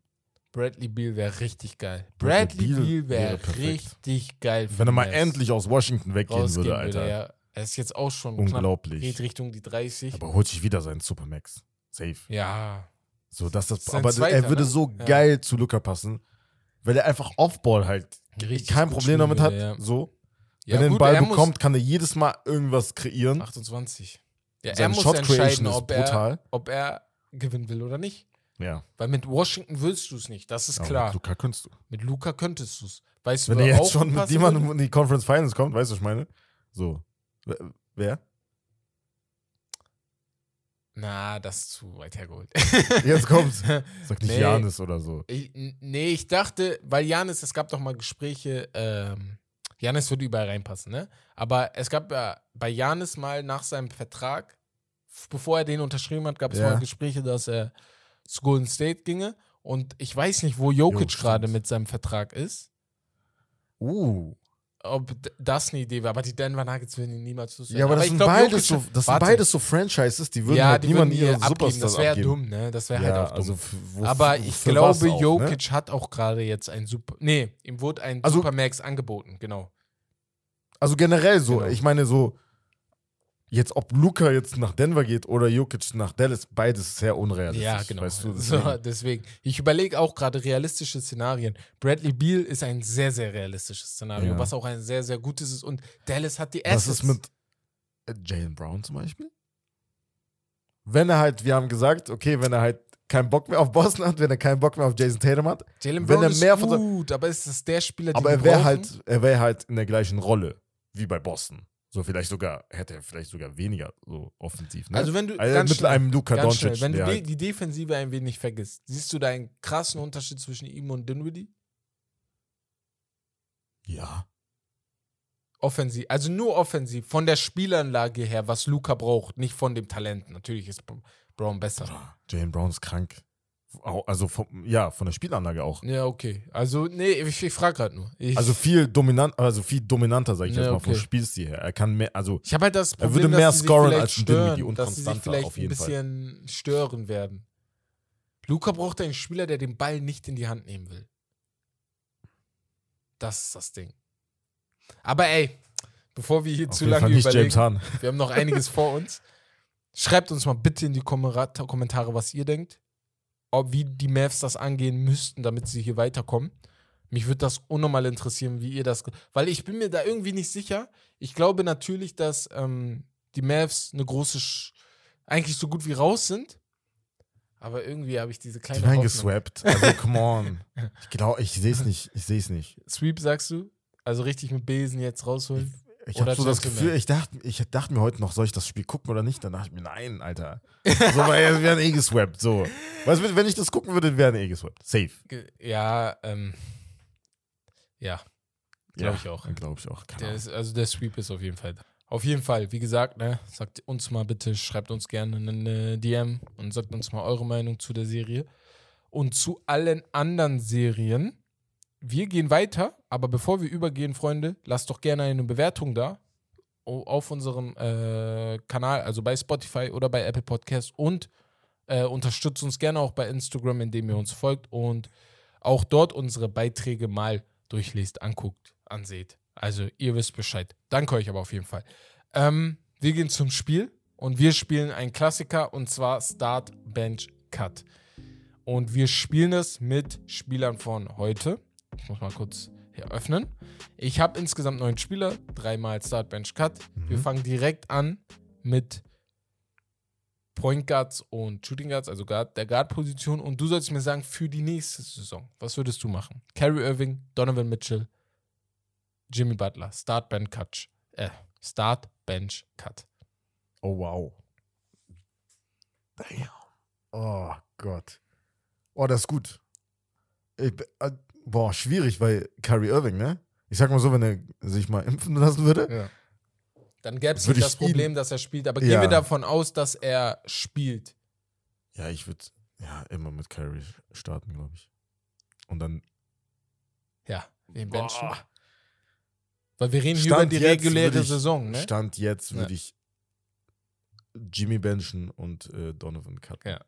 Bradley Beal wäre richtig geil. Bradley Bradley Beal wäre richtig geil. Wenn er mal endlich aus Washington weggehen würde, Alter. ja. Er ist jetzt auch schon knapp, Unglaublich. geht Richtung die 30. Aber holt sich wieder seinen Supermax. Safe. ja, So, dass das, Das aber zweiter, er würde ne? so Ja. geil zu Luca passen, weil er einfach Offball halt Richtig kein Problem damit hat. ja. So, ja, wenn er den Ball bekommt, kann er jedes Mal irgendwas kreieren. 28. Ja, er Seine muss Shot entscheiden, ob er, brutal. ob er gewinnen will oder nicht. Ja, Weil mit Washington willst du es nicht, das ist aber klar. mit Luca könntest du. Mit Luca könntest du es. Weißt Wenn du, er jetzt schon mit jemandem in die Conference Finals kommt, weißt du, was ich meine? So. Wer-? Na, das ist zu weit hergeholt. Jetzt kommt's. (laughs) Sag nicht Nee. Janis oder so. Ich, nee, ich dachte, weil Janis, es gab doch mal Gespräche, ähm, Janis würde überall reinpassen, ne? Aber es gab ja bei Janis mal nach seinem Vertrag, bevor er den unterschrieben hat, gab es Ja. mal Gespräche, dass er zu Golden State ginge. Und ich weiß nicht, wo Jokic stimmt. gerade mit seinem Vertrag ist. Uh. Ob das eine Idee war, aber die Denver Nuggets würden ihn niemals loswerden. Ja, aber das, ich sind, glaub, beides Jokic- so, das sind beides so Franchises, die würden ja, halt die niemand würden ihren ihr abgeben. Das wäre dumm, ne? Das wäre ja, halt auch dumm. also wo, Aber ich glaube, auch, ne? Jokic hat auch gerade jetzt ein Super. Nee, ihm wurde ein Also- Supermax angeboten, genau. Also generell so, Genau. ich meine so, jetzt ob Luca jetzt nach Denver geht oder Jokic nach Dallas, beides sehr unrealistisch. Ja, genau. Weißt du, so, deswegen. deswegen. Ich überlege auch gerade realistische Szenarien. Bradley Beal ist ein sehr, sehr realistisches Szenario, Ja. was auch ein sehr, sehr gutes ist. Und Dallas hat die Was Assets. ist mit äh, Jalen Brown zum Beispiel? Wenn er halt, wir haben gesagt, okay, wenn er halt keinen Bock mehr auf Boston hat, wenn er keinen Bock mehr auf Jason Tatum hat, Jalen Brown ist gut, aber ist das der Spieler, den aber er wäre halt, er wäre halt in der gleichen Rolle wie bei Boston. So vielleicht sogar, hätte er vielleicht sogar weniger so offensiv. Ne? Also wenn du also mit schnell, einem Luka Doncic, wenn du halt, die Defensive ein wenig vergisst, siehst du da einen krassen Unterschied zwischen ihm und Dinwiddie? ja, Offensiv, also nur offensiv, von der Spielanlage her, was Luca braucht, nicht von dem Talent. Natürlich ist Brown besser. Jalen Brown ist krank. Also vom, ja, von der Spielanlage auch. Ja, okay. Also, nee, ich, ich frage gerade nur. Ich, Also viel dominant, also viel dominanter, sag ich jetzt Ja, mal, vom okay. Spielstil her. Er kann mehr, also ich habe halt das Er Problem, würde mehr dass sie scoren vielleicht als ein stören, Dinwiddie und dass sie vielleicht auf ein jeden Fall. bisschen stören werden. Luca braucht einen Spieler, der den Ball nicht in die Hand nehmen will. Das ist das Ding. Aber ey, bevor wir hier auf zu lange Fall nicht überlegen, wir haben noch einiges vor uns. Schreibt uns mal bitte in die Kommentar- Kommentare, was ihr denkt. Wie die Mavs das angehen müssten, damit sie hier weiterkommen. Mich würde das unnormal interessieren, wie ihr das. Weil ich bin mir da irgendwie nicht sicher. Ich glaube natürlich, dass ähm, die Mavs eine große. Sch eigentlich so gut wie raus sind. Aber irgendwie habe ich diese kleine. Die werden. Also, come on. Ich glaube, ich sehe es nicht. Ich sehe es nicht. Sweep, sagst du? Also richtig mit Besen jetzt rausholen? Ich habe so das. Gefühl, ich dachte, ich dachte mir heute noch, soll ich das Spiel gucken oder nicht? Dann dachte ich mir, nein, Alter. So, weil wir werden eh geswappt. So. Weißt du, wenn ich das gucken würde, wären eh geswappt. Safe. Ja, ähm. Ja, glaube ich auch. Glaube ich auch. Der ist, also der Sweep ist auf jeden Fall da. Auf jeden Fall, wie gesagt, ne, sagt uns mal bitte, schreibt uns gerne eine DM und sagt uns mal eure Meinung zu der Serie. Und zu allen anderen Serien. Wir gehen weiter, aber bevor wir übergehen, Freunde, lasst doch gerne eine Bewertung da auf unserem äh, Kanal, also bei Spotify oder bei Apple Podcast und äh, unterstützt uns gerne auch bei Instagram, indem ihr uns folgt und auch dort unsere Beiträge mal durchlest, anguckt, anseht. Also ihr wisst Bescheid. Danke euch aber auf jeden Fall. Ähm, wir gehen zum Spiel und wir spielen einen Klassiker und zwar Start, Bench, Cut. Und wir spielen es mit Spielern von heute. Ich muss mal kurz hier öffnen. Ich habe insgesamt neun Spieler, dreimal Start, Bench, Cut. Wir fangen direkt an mit Point Guards und Shooting Guards, also Guard, der Guard-Position. Und du sollst mir sagen, für die nächste Saison, was würdest du machen? Kyrie Irving, Donovan Mitchell, Jimmy Butler, Start, Bench, Cut. Äh, Start, Bench, Cut. Oh, wow. Damn. Oh Gott. Oh, das ist gut. Ich, bin- äh, boah, schwierig, weil Kyrie Irving, ne? Ich sag mal so, wenn er sich mal impfen lassen würde. Ja. Dann gäbe es nicht ich das Problem, ihn- dass er spielt. Aber Ja. gehen wir davon aus, dass er spielt. Ja, ich würde ja immer mit Kyrie starten, glaube ich. Und dann Ja, den Benchen. Weil wir reden hier Stand über die reguläre ich- Saison, ne? Stand jetzt Ja. würde ich Jimmy benchen und äh, Donovan cutten. Ja.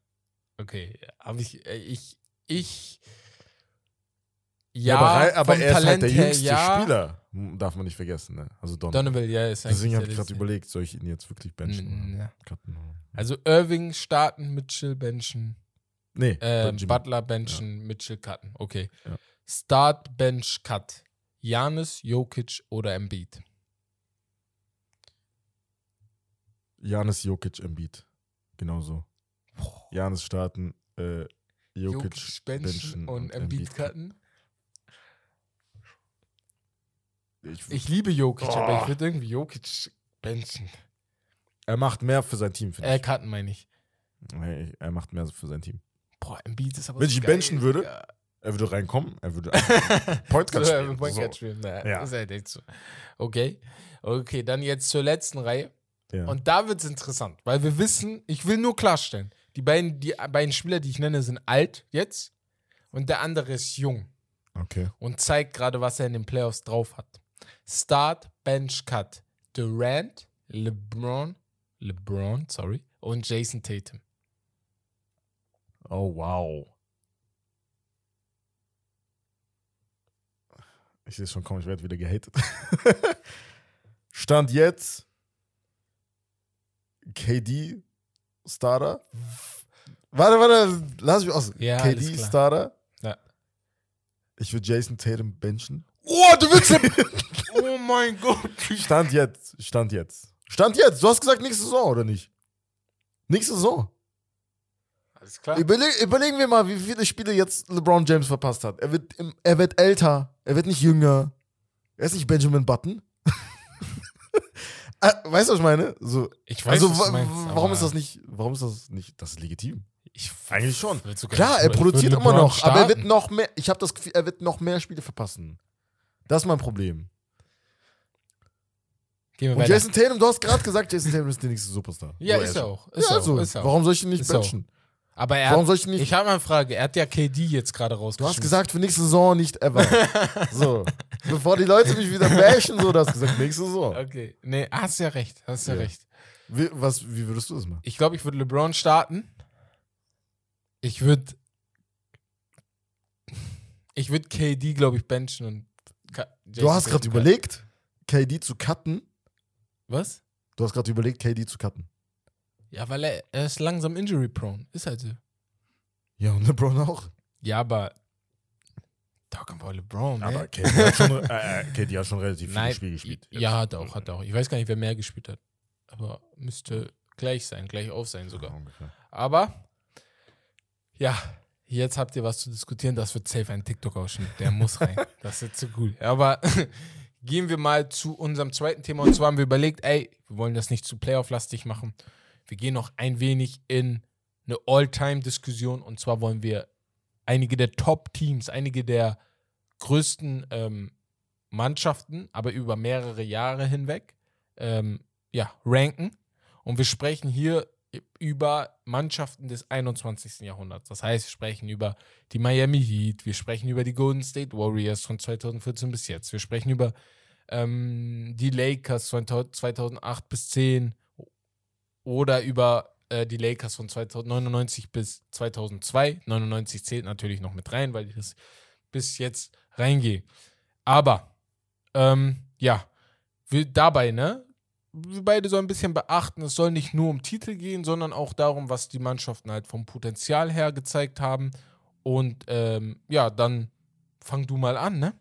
Okay, aber ich, äh, ich, ich. Ja, aber, rei- aber vom er ist halt Talent der jüngste ja. Spieler. Hm, Darf man nicht vergessen, ne? Also Donovan. Donovan, ja, ist Deswegen habe ich gerade überlegt, soll ich ihn jetzt wirklich benchen? Oder ja. Also Irving starten, Mitchell benchen, Nee, äh, Jimmy. Butler benchen, Mitchell cutten. Okay. Ja. Start, Bench, Cut. Janis, Jokic oder Embiid? Janis Jokic Embiid. Genauso. Janis starten, äh, Jokic, benchen und, Embiid cutten. Ich, Ich liebe Jokic, Oh. aber ich würde irgendwie Jokic benchen. er macht mehr für sein Team, finde Äh, ich. cutten meine ich. Hey, er macht mehr für sein Team. Boah, Embiid ist aber Wenn so ich geil, benchen würde, Digga. Er würde reinkommen, er würde (laughs) Point So, Guard ja, spielen. Point so. Guard spielen. Na, Ja. Ist halt echt so. Okay. Okay, dann jetzt zur letzten Reihe. Ja. Und da wird es interessant, weil wir wissen, ich will nur klarstellen, die beiden, die beiden Spieler, die ich nenne, sind alt jetzt und der andere ist jung okay. und zeigt gerade, was er in den Playoffs drauf hat. Start, Bench, Cut. Durant, LeBron, LeBron, sorry, und Jason Tatum. Oh, wow. Ich sehe schon, komm, ich werde wieder gehatet. (laughs) Stand jetzt KD Starter. Warte, warte, lass mich aus. Ja, KD. Starter. Ja. Ich würde Jason Tatum benchen. Oh, du willst (laughs) Oh mein Gott. Stand jetzt, Stand jetzt. Stand jetzt. Du hast gesagt nächste Saison, oder nicht? Nächste Saison. Alles klar. Überleg, überlegen wir mal, wie viele Spiele jetzt LeBron James verpasst hat. Er wird, im, er wird älter, er wird nicht jünger. Er ist nicht Benjamin Button. (laughs) Äh, weißt du, was ich meine? So, Ich weiß, also, was wa- du meinst, warum ist das nicht, warum ist das nicht, das ist legitim? Ich Eigentlich schon. Klar, er produziert immer noch, aber er wird noch mehr, ich habe das Gefühl, er wird noch mehr Spiele verpassen. Das ist mein Problem. Gehen wir Und weiter. Jason Tatum, du hast gerade gesagt, Jason Tatum ist der nächste Superstar. ja, So, ist er er auch. Ist ja, er auch. so. Ist er auch. Warum soll ich ihn nicht benchen? Aber er Warum hat, soll ich ihn nicht ich habe mal eine Frage. Er hat ja KD jetzt gerade Du rausgeschmissen. hast gesagt, für nächste Saison nicht ever. (laughs) so. Bevor die Leute mich wieder bashen, so, du hast gesagt, nächste Saison. Okay. Nee, hast ja recht. Hast ja, Ja. recht. Wie, was, wie würdest du das machen? Ich glaube, ich würde LeBron starten. Ich würde. Ich würde KD, glaube ich, benchen und. Ka- Du hast gerade überlegt, KD zu cutten. Was? Du hast gerade überlegt, KD zu cutten. Ja, weil er, er ist langsam injury-prone. Ist halt so. Ja, und LeBron auch. Ja, aber. Talking about LeBron, Aber ne? KD hat schon, äh, äh, KD hat schon relativ Nein, Spiele gespielt. ja, hat auch, hat auch. Ich weiß gar nicht, wer mehr gespielt hat. Aber müsste gleich sein, gleich auf sein sogar. Ja. Aber, ja, jetzt habt ihr was zu diskutieren. Das wird safe ein TikTok-Ausschnitt. Der muss rein. (laughs) Das ist zu cool. Aber (laughs) gehen wir mal zu unserem zweiten Thema. Und zwar haben wir überlegt, ey, wir wollen das nicht zu Playoff-lastig machen. Wir gehen noch ein wenig in eine All-Time-Diskussion. Und zwar wollen wir einige der Top-Teams, einige der größten ähm, Mannschaften, aber über mehrere Jahre hinweg, ähm, ja, ranken. Und wir sprechen hier über Mannschaften des 21. Jahrhunderts. Das heißt, wir sprechen über die Miami Heat, wir sprechen über die Golden State Warriors von 2014 bis jetzt, wir sprechen über ähm, die Lakers von 2008 bis 10 oder über äh, die Lakers von 2099 bis 2002. 99 zählt natürlich noch mit rein, weil ich das bis jetzt reingehe. Aber, ähm, ja, wir dabei, ne? Wir beide sollen ein bisschen beachten, es soll nicht nur um Titel gehen, sondern auch darum, was die Mannschaften halt vom Potenzial her gezeigt haben. Und ähm, ja, dann fang du mal an, ne?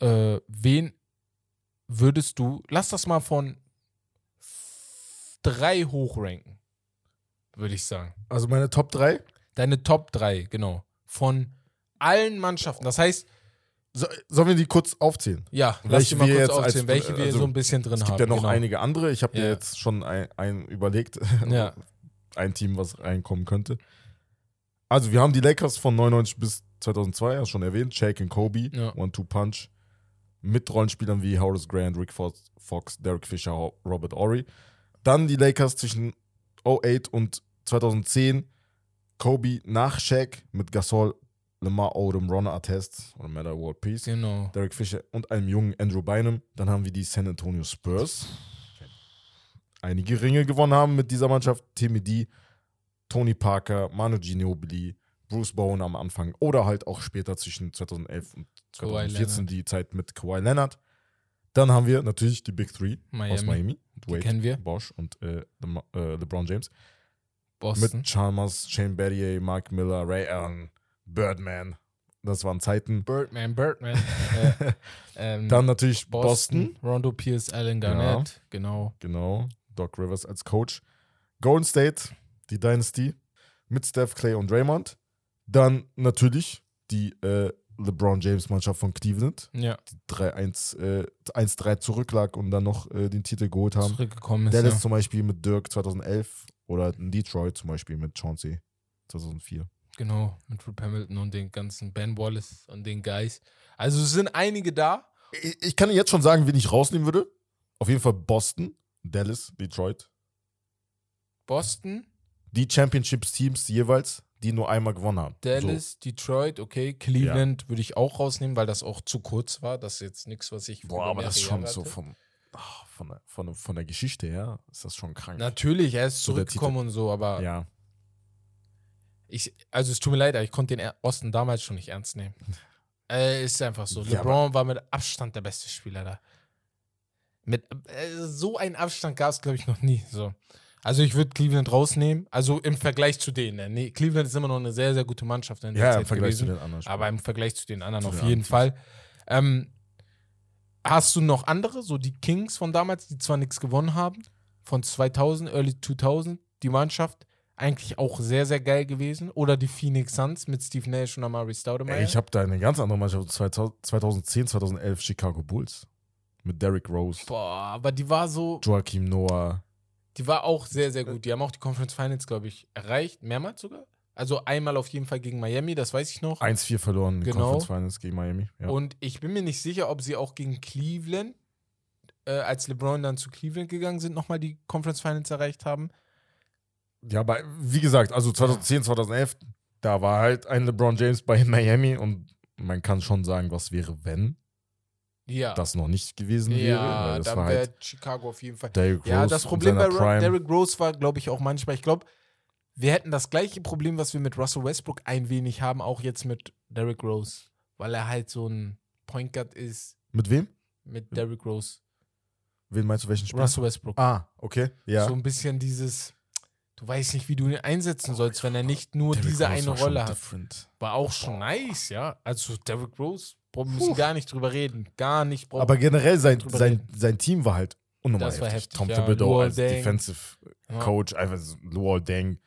Äh, wen würdest du, lass das mal von drei hochranken, würde ich sagen. Also meine Top 3? Deine Top 3, genau. Von allen Mannschaften. Das heißt, So, sollen wir die kurz aufzählen? ja, lass Welche die mal wir kurz jetzt als- aufzählen, welche wir also, so ein bisschen drin Es haben. gibt ja noch genau. einige andere. Ich habe Ja. mir jetzt schon ein, ein überlegt, Ja. (laughs) ein Team, was reinkommen könnte. Also wir haben die Lakers von 99 bis 2002, hast schon erwähnt, Shaq und Kobe, Ja. One-Two-Punch, mit Rollenspielern wie Horace Grant, Rick Fox, Derek Fisher, Robert Ory. Dann die Lakers zwischen 08 und 2010, Kobe nach Shaq mit Gasol, Lamar Odom, Ron Artest oder Matter World Peace. Genau. Derek Fisher und einem jungen Andrew Bynum. Dann haben wir die San Antonio Spurs. Einige Ringe gewonnen haben mit dieser Mannschaft. Timmy D, Tony Parker, Manu Ginobili, Bruce Bowen am Anfang oder halt auch später zwischen 2011 und Kawhi 2014 Leonard. die Zeit mit Kawhi Leonard. Dann haben wir natürlich die Big Three aus Miami. Miami. Die kennen wir. Bosch und äh, Le- äh, LeBron James. Boston. Mit Chalmers, Shane Battier, Mark Miller, Ray Allen, Birdman. Das waren Zeiten. Birdman, Birdman. (laughs) äh, ähm, Dann natürlich Boston, Boston Rondo Pierce, Allen Garnett. Genau. Genau, Doc Rivers als Coach. Golden State, die Dynasty mit Steph Clay und Draymond. Dann natürlich die äh, LeBron James Mannschaft von Cleveland, Ja, die 3-1 äh, 1-3 zurücklag und dann noch äh, den Titel geholt haben. zurückgekommen ist. Dallas Ja. zum Beispiel mit Dirk 2011 oder in Detroit zum Beispiel mit Chauncey 2004. Genau, mit Rip Hamilton und den ganzen Ben Wallace und den Guys. Also es sind einige da. Ich, ich kann jetzt schon sagen, wen ich rausnehmen würde. Auf jeden Fall Boston, Dallas, Detroit. Boston, Die Championships-Teams jeweils, die nur einmal gewonnen haben. So. Dallas, Detroit, okay. Cleveland würde ich auch rausnehmen, weil das auch zu kurz war. Das ist jetzt nichts, was ich. Boah, aber das ist schon Jahre so hatte. vom, ach, von, der, von, von der Geschichte her, ist das schon krank. Natürlich, er ist So zurückgekommen und so, aber ja. Ich, also es tut mir leid, aber ich konnte den Osten damals schon nicht ernst nehmen. (laughs) äh, ist einfach so. Ja, LeBron war mit Abstand der beste Spieler da. Mit äh, so einen Abstand gab es, glaube ich, noch nie. So. Also ich würde Cleveland rausnehmen. Also im Vergleich zu denen. ne? Nee, Cleveland ist immer noch eine sehr, sehr gute Mannschaft in der Ja, Zeit im Vergleich gewesen. zu den anderen. Aber im Vergleich zu den anderen Zu auf den jeden anderen Fall. Ähm, hast du noch andere, so die Kings von damals, die zwar nichts gewonnen haben, von 2000, Early 2000, die Mannschaft eigentlich auch sehr, sehr geil gewesen. Oder die Phoenix Suns mit Steve Nash und Amari Stoudemire. Ich habe da eine ganz andere Mannschaft, 2000 2010, 2011 Chicago Bulls. Mit Derrick Rose, Boah, aber die war so, Joachim Noah. die war auch sehr, sehr gut. Die haben auch die Conference Finals, glaube ich, erreicht. Mehrmals sogar. Also einmal auf jeden Fall gegen Miami, das weiß ich noch. 1-4 verloren in Genau. Conference Finals gegen Miami. Ja. Und ich bin mir nicht sicher, ob sie auch gegen Cleveland, äh, als LeBron dann zu Cleveland gegangen sind, nochmal die Conference Finals erreicht haben. Ja, aber wie gesagt, also 2010, 2011, da war halt ein LeBron James bei (laughs) Miami und man kann schon sagen, was wäre, wenn Ja. das noch nicht gewesen wäre. ja, das dann wäre halt Chicago auf jeden Fall. Derrick Rose Ja, das in Problem bei Prime. Derrick Rose war, glaube ich, auch manchmal, ich glaube, wir hätten das gleiche Problem, was wir mit Russell Westbrook ein wenig haben, auch jetzt mit Derrick Rose. Weil er halt so ein Point Guard ist Mit wem? mit Derrick Rose. Wen meinst du, welchen Spieler? Russell Westbrook. Ah, okay. Ja. So ein bisschen dieses, du weißt nicht, wie du ihn einsetzen sollst, wenn er nicht nur Derrick diese Rose eine Rolle hat. different. War auch schon nice, ja. Also Derrick Rose, boah, wir müssen gar nicht drüber reden. Gar nicht. brauchen- Aber generell sein, sein, sein Team war halt unnormal Das war heftig. heftig, Tom ja. Thibodeau als Deng. Defensive Ja. Coach, einfach Luol Deng,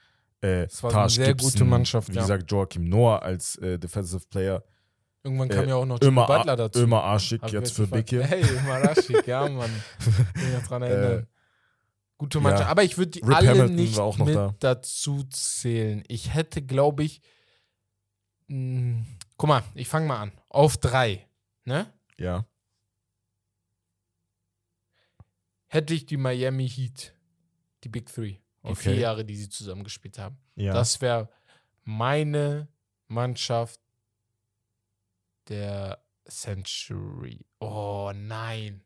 äh, Das war so eine Taj sehr Gibson, gute Mannschaft, Wie ja. gesagt, Joachim Noah als äh, Defensive Player. Irgendwann äh, kam ja auch noch Jimmy Butler dazu. Hab ich jetzt für hier. Hey, immer arschig, ja, Mann. (laughs) Bin mich noch dran erinnern. Gute Mannschaft. ja. Aber ich würde die Rip alle Hamilton nicht mit da. dazu zählen. Ich hätte, glaube ich, mh, guck mal, ich fange mal an. Auf drei, ne? Ja. Hätte ich die Miami Heat, die Big Three, die Okay. vier Jahre, die sie zusammengespielt haben. Ja. Das wäre meine Mannschaft der Century. Oh nein.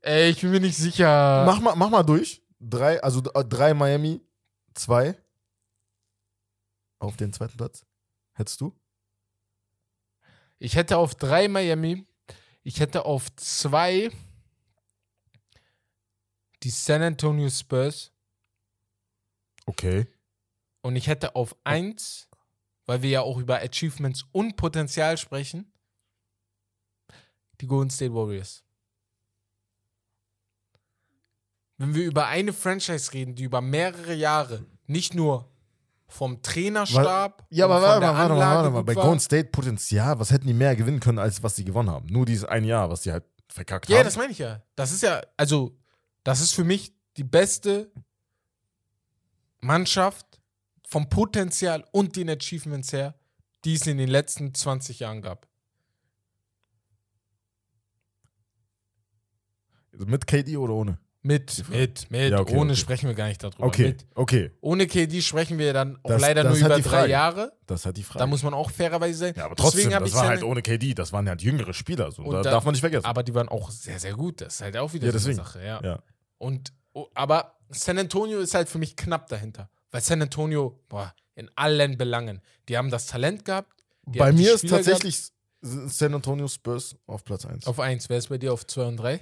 Ey. Ich bin mir nicht sicher. mach, mal, mach mal durch. Drei, also äh, drei Miami, zwei. Auf den zweiten Platz. Hättest du? Ich hätte auf drei Miami. Ich hätte auf zwei die San Antonio Spurs. Okay. Und ich hätte auf eins, weil wir ja auch über Achievements und Potenzial sprechen, die Golden State Warriors. Wenn wir über eine Franchise reden, die über mehrere Jahre nicht nur vom Trainerstab, Ja, aber warte mal, warte mal, warte mal. Bei Golden State Potenzial, was hätten die mehr gewinnen können, als was sie gewonnen haben? Nur dieses ein Jahr, was die halt verkackt Ja, haben. das meine ich ja. Das ist ja, also, das ist für mich die beste Mannschaft vom Potenzial und den Achievements her, die es in den letzten 20 Jahren gab. Mit KD oder ohne? Mit, mit, mit. Ja, okay, Ohne okay. sprechen wir gar nicht darüber. Okay, Mit. okay. Ohne KD sprechen wir dann auch Das- leider das nur hat über drei. Jahre. Das halt die Frage. Da muss man auch fairerweise sein. ja, aber trotzdem, hab das war halt ohne KD. Das waren halt jüngere Spieler. So. Da, da- darf man nicht vergessen. Aber die waren auch sehr, sehr gut. Das ist halt auch wieder Ja, so eine deswegen. Sache. Ja. ja. Und, oh, aber San Antonio ist halt für mich knapp dahinter. Weil San Antonio, boah, in allen Belangen. Die haben das Talent gehabt. Bei mir ist tatsächlich San Antonio Spurs auf Platz 1. Gehabt. Auf eins. Wer ist bei dir auf zwei und drei?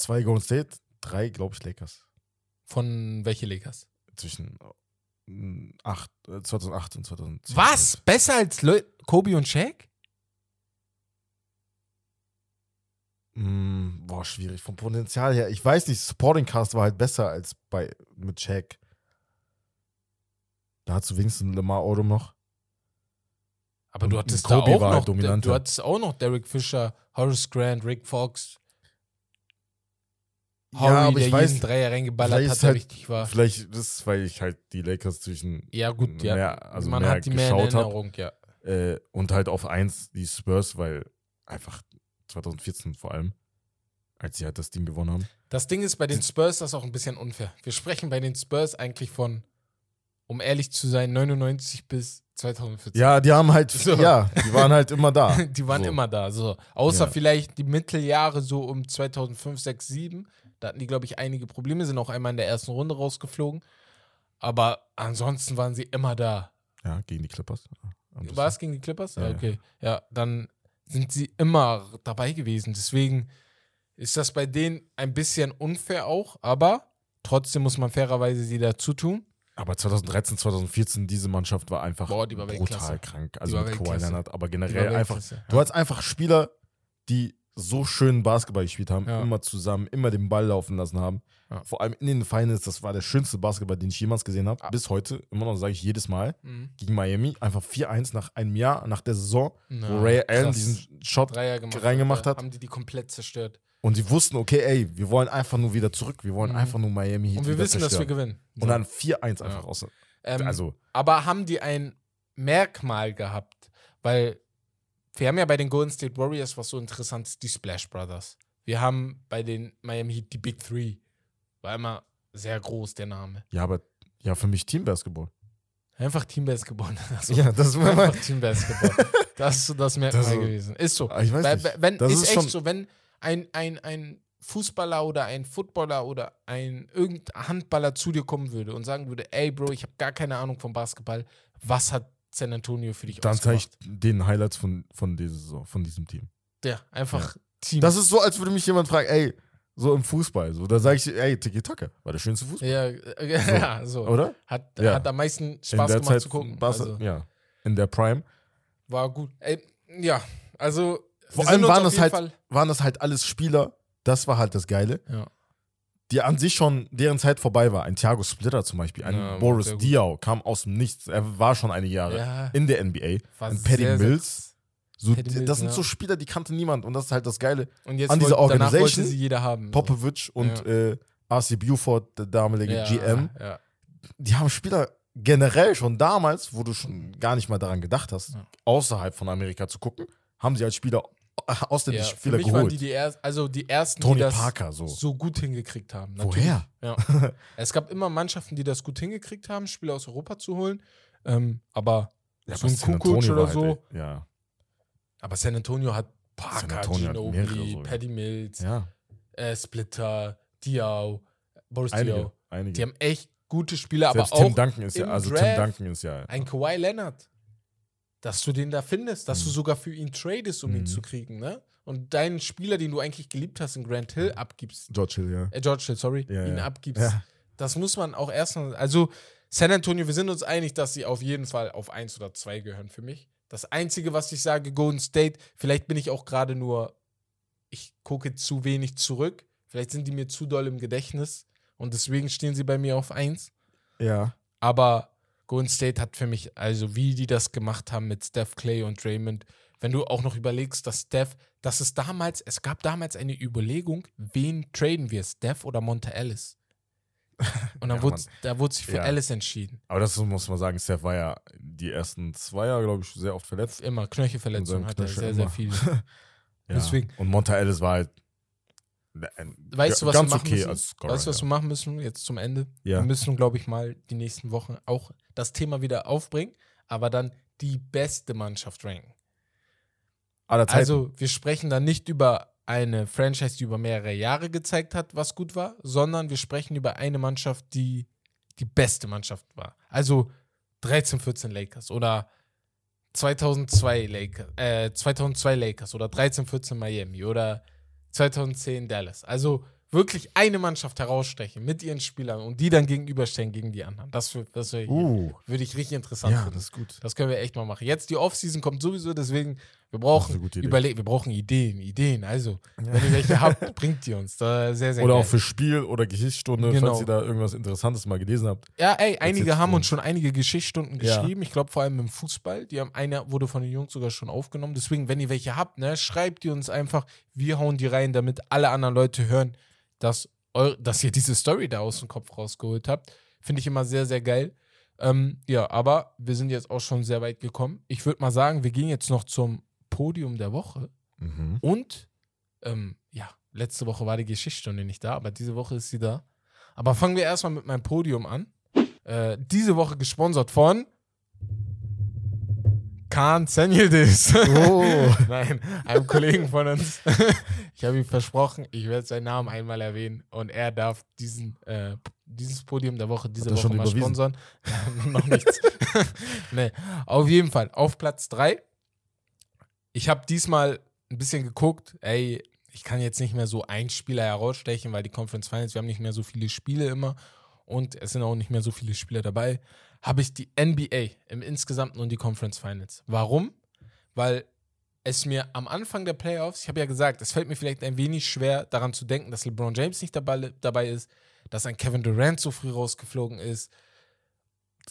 Zwei Golden State, drei, glaube ich, Lakers. Von welche Lakers? Zwischen äh, acht, äh, 2008 und 2010. Was? Besser als Leu Kobe und Shaq? Mm, boah, schwierig. Vom Potenzial her. Ich weiß nicht, Supporting Cast war halt besser als bei mit Shaq. Da hast du wenigstens Lamar Odom noch. Aber Und du hattest Kobe da auch war halt noch, dominanter. du hattest auch noch Derek Fisher, Horace Grant, Rick Fox, Horry, ja, aber der ich weiß, Dreier reingeballert hat, halt- wichtig war. vielleicht es, weil ich halt die Lakers zwischen Ja, gut, ja. mehr, also Man mehr hat die mehr in geschaut habe. Erinnerung, ja. Äh, und halt auf eins die Spurs, weil einfach 2014 vor allem, als sie halt das Ding gewonnen haben. Das Ding ist, bei den Spurs das auch ein bisschen unfair. Wir sprechen bei den Spurs eigentlich von, um ehrlich zu sein, 99 bis 2014. Ja, die haben halt, So. ja, die waren halt immer da. (laughs) Die waren So. immer da. So. Außer Ja. vielleicht die Mitteljahre so um 2005, 6, 7. Da hatten die, glaube ich, einige Probleme, sind auch einmal in der ersten Runde rausgeflogen. Aber ansonsten waren sie immer da. Ja, gegen die Clippers. War es gegen die Clippers? Ja, okay. Ja, dann sind sie immer dabei gewesen. Deswegen ist das bei denen ein bisschen unfair auch, aber trotzdem muss man fairerweise sie dazu tun. Aber 2013, 2014, diese Mannschaft war einfach Boah, war brutal krank. Die Also war mit Kawhi. Leonard, aber generell einfach. Du hast einfach Spieler, die so schön Basketball gespielt haben, Ja. immer zusammen, immer den Ball laufen lassen haben. Ja. Vor allem in den Finals, das war der schönste Basketball, den ich jemals gesehen habe. Ah. Bis heute, immer noch sage ich jedes Mal, Mhm. gegen Miami. Einfach 4-1 nach einem Jahr, nach der Saison, wo Ray Allen diesen Shot gemacht reingemacht ja. hat. Haben die die komplett zerstört. und sie wussten, okay, ey, wir wollen einfach nur wieder zurück. Wir wollen Mhm. einfach nur Miami Heat Und wir wissen, dass wir zerstören. gewinnen. Und dann 4-1 einfach Ja. aus. Ähm, Also, aber haben die ein Merkmal gehabt? Weil wir haben ja bei den Golden State Warriors, was so interessant ist, die Splash Brothers. Wir haben bei den Miami Heat die Big Three. War immer sehr groß, der Name. ja, aber ja, für mich Team Basketball. Einfach Team Basketball. (laughs) Also, Ja, das ist mein einfach Team Basketball. Das das Merkmal Das gewesen. Ist so. Ah, Ich weiß nicht. wenn, Das ist, ist echt so, wenn ein, ein, ein Fußballer oder ein Footballer oder ein irgendein Handballer zu dir kommen würde und sagen würde, ey Bro, ich habe gar keine Ahnung vom Basketball, was hat San Antonio für dich Dann zeige ich den Highlights von, von, dieser Saison, von diesem Team. Ja, einfach Team. Das ist so, als würde mich jemand fragen, ey, So im Fußball. So, da sage ich, ey, Tiki Taka war der schönste Fußball. Ja, äh, (laughs) ja so. Oder? Hat, Ja. hat am meisten In Spaß gemacht Zeit zu gucken. Barca- Also, ja. In der Prime. war gut. Ey, ja, also. Vor allem waren auf das halt, Fall- waren das halt alles Spieler, das war halt das Geile, Ja. Die an sich schon, deren Zeit vorbei war. Ein Thiago Splitter zum Beispiel, ein Ja, Boris. Diaw kam aus dem Nichts. Er war schon einige Jahre Ja. in der NBA. War ein Paddy Mills. So, Paddy Mills, das sind ja. so Spieler, die kannte niemand und das ist halt das Geile. Und jetzt an dieser wollte, Organisation, sie jeder haben. Popovic und äh, RC Buford, der damalige GM, die haben Spieler generell schon damals, wo du schon gar nicht mal daran gedacht hast, außerhalb von Amerika zu gucken, haben sie als Spieler ausländische Ja, für Spieler mich waren geholt. die die ersten, also die ersten, Tony die das Parker, so. so gut hingekriegt haben. Woher? Ja. (laughs) es gab immer Mannschaften, die das gut hingekriegt haben, Spieler aus Europa zu holen. Ähm, aber Ja, so ein San Kukoc Antonio oder so. Halt, ey, ja, Aber San Antonio hat San Parker, Antonio hat Ginobili, mehrere so. Paddy Mills, ja. äh, Splitter, Diaw, Boris Einige. Diaw. einige. Die haben echt gute Spieler, Selbst aber Tim auch Duncan ist ja, also Draft Tim Duncan ist ja. ein Kawhi Leonard. Dass du den da findest, dass du Mhm. sogar für ihn tradest, um ihn Mhm. zu kriegen, ne? Und deinen Spieler, den du eigentlich geliebt hast in Grant Hill, abgibst. George Hill, ja. Äh, George Hill, sorry, Ja, ihn ja. abgibst. Ja. Das muss man auch erstmal. Also, San Antonio, wir sind uns einig, dass sie auf jeden Fall auf 1 oder 2 gehören für mich. Das Einzige, was ich sage, Golden State, vielleicht bin ich auch gerade nur, ich gucke zu wenig zurück. Vielleicht sind die mir zu doll im Gedächtnis und deswegen stehen sie bei mir auf 1. Ja. Aber Golden State hat für mich, also wie die das gemacht haben mit Steph Clay und Draymond, wenn du auch noch überlegst, dass Steph, dass es damals, es gab damals eine Überlegung, wen traden wir, Steph oder Monte Ellis? Und dann (laughs) Ja, wurde, da wurde sich für Ja. Ellis entschieden. Aber das muss man sagen, Steph war ja die ersten zwei Jahre, glaube ich, sehr oft verletzt. Immer Knöchelverletzungen Und hat seinem er sehr, sehr immer. viel. (laughs) Ja. Deswegen- Und Monta Ellis war halt Weißt du, was ganz wir machen okay müssen? Scorer. Weißt du, was ja. wir machen müssen jetzt zum Ende? Ja. Wir müssen, glaube ich, mal die nächsten Wochen auch das Thema wieder aufbringen, aber dann die beste Mannschaft ranken. Also, wir sprechen dann nicht über eine Franchise, die über mehrere Jahre gezeigt hat, was gut war, sondern wir sprechen über eine Mannschaft, die die beste Mannschaft war. Also 13, 14 Lakers oder 2002 Lakers, äh, 2002 Lakers oder 13, 14 Miami oder 2010 Dallas. Also wirklich eine Mannschaft herausstechen mit ihren Spielern und die dann gegenüberstellen gegen die anderen. Das, das uh, würde ich richtig interessant ja, finden. das ist gut. Das können wir echt mal machen. Jetzt die Offseason kommt sowieso, deswegen wir eine brauchen gute Idee. überle wir brauchen Ideen, Ideen. Also, wenn ihr welche habt, (laughs) bringt die uns. Da sehr sehr Oder geil. auch für Spiel oder Geschichtsstunde, Genau. falls ihr da irgendwas Interessantes mal gelesen habt. Ja, ey, einige haben uns schon einige Geschichtsstunden Ja. geschrieben. Ich glaube vor allem im Fußball. Die haben einer wurde von den Jungs sogar schon aufgenommen. Deswegen, wenn ihr welche habt, ne, schreibt die uns einfach. Wir hauen die rein, damit alle anderen Leute hören, dass eu dass ihr diese Story da aus dem Kopf rausgeholt habt. Finde ich immer sehr sehr geil. Ähm, ja, aber wir sind jetzt auch schon sehr weit gekommen. Ich würde mal sagen, wir gehen jetzt noch zum Podium der Woche. Mhm. Und, ähm, ja, letzte Woche war die Geschichtsstunde nicht da, aber diese Woche ist sie da. Aber fangen wir erstmal mit meinem Podium an. Äh, diese Woche gesponsert von Khan Senyeldis. Oh. (laughs) Nein, einem Kollegen von uns. (laughs) ich habe ihm versprochen, ich werde seinen Namen einmal erwähnen und er darf diesen, äh, dieses Podium der Woche diese Woche schon mal überwiesen? sponsern. (laughs) Noch nichts. nee, auf jeden Fall auf Platz 3 ich habe diesmal ein bisschen geguckt, ey, ich kann jetzt nicht mehr so einen Spieler herausstechen, weil die Conference Finals, wir haben nicht mehr so viele Spiele immer und es sind auch nicht mehr so viele Spieler dabei. Habe ich die NBA im Insgesamten und die Conference Finals. Warum? Weil es mir am Anfang der Playoffs, ich habe ja gesagt, es fällt mir vielleicht ein wenig schwer daran zu denken, dass LeBron James nicht dabei, dabei ist, dass ein Kevin Durant so früh rausgeflogen ist.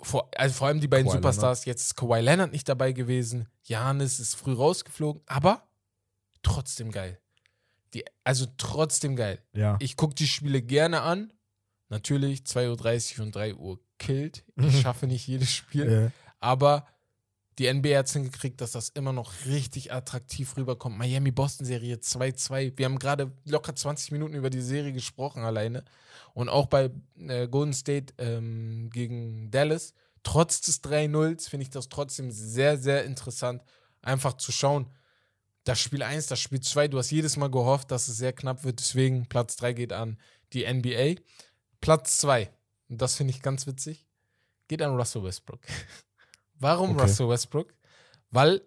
Vor, also vor allem die beiden Kawhi Superstars, jetzt ist Kawhi Leonard nicht dabei gewesen, Janis ist früh rausgeflogen, aber trotzdem geil. Die, also trotzdem geil. Ja. Ich gucke die Spiele gerne an. Natürlich 2.30 Uhr und 3 Uhr killt. Ich (laughs) schaffe nicht jedes Spiel. Äh, Aber die NBA hat es hingekriegt, dass das immer noch richtig attraktiv rüberkommt. Miami-Boston-Serie 2-2. Wir haben gerade locker 20 Minuten über die Serie gesprochen alleine. Und auch bei äh, Golden State ähm, gegen Dallas, trotz des 3-0s, finde ich das trotzdem sehr, sehr interessant, einfach zu schauen. Das Spiel 1, das Spiel 2, du hast jedes Mal gehofft, dass es sehr knapp wird. Deswegen Platz 3 geht an die NBA. Platz 2, und das finde ich ganz witzig, geht an Russell Westbrook. (laughs) Warum Okay. Russell Westbrook? Weil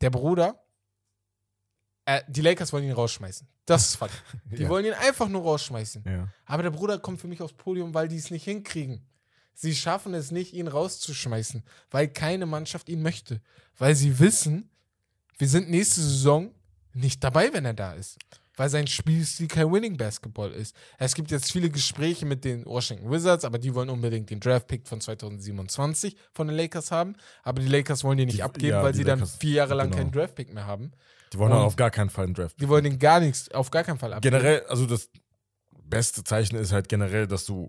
der Bruder, Äh, die Lakers wollen ihn rausschmeißen. Das ist Fakt. (laughs) Die Ja. wollen ihn einfach nur rausschmeißen. Ja. Aber der Bruder kommt für mich aufs Podium, weil die es nicht hinkriegen. Sie schaffen es nicht, ihn rauszuschmeißen, weil keine Mannschaft ihn möchte. Weil sie wissen, wir sind nächste Saison nicht dabei, wenn er da ist. Weil sein Spielstil kein Winning Basketball ist. Es gibt jetzt viele Gespräche mit den Washington Wizards, aber die wollen unbedingt den Draft-Pick von 2027 von den Lakers haben. Aber die Lakers wollen den nicht Die- abgeben, ja, weil sie dann Lakers, vier Jahre lang genau. keinen Draft-Pick mehr haben. Die wollen dann Und- auf gar keinen Fall einen Draft. Die wollen den gar nichts, auf gar keinen Fall abgeben. Generell, also das beste Zeichen ist halt generell, dass du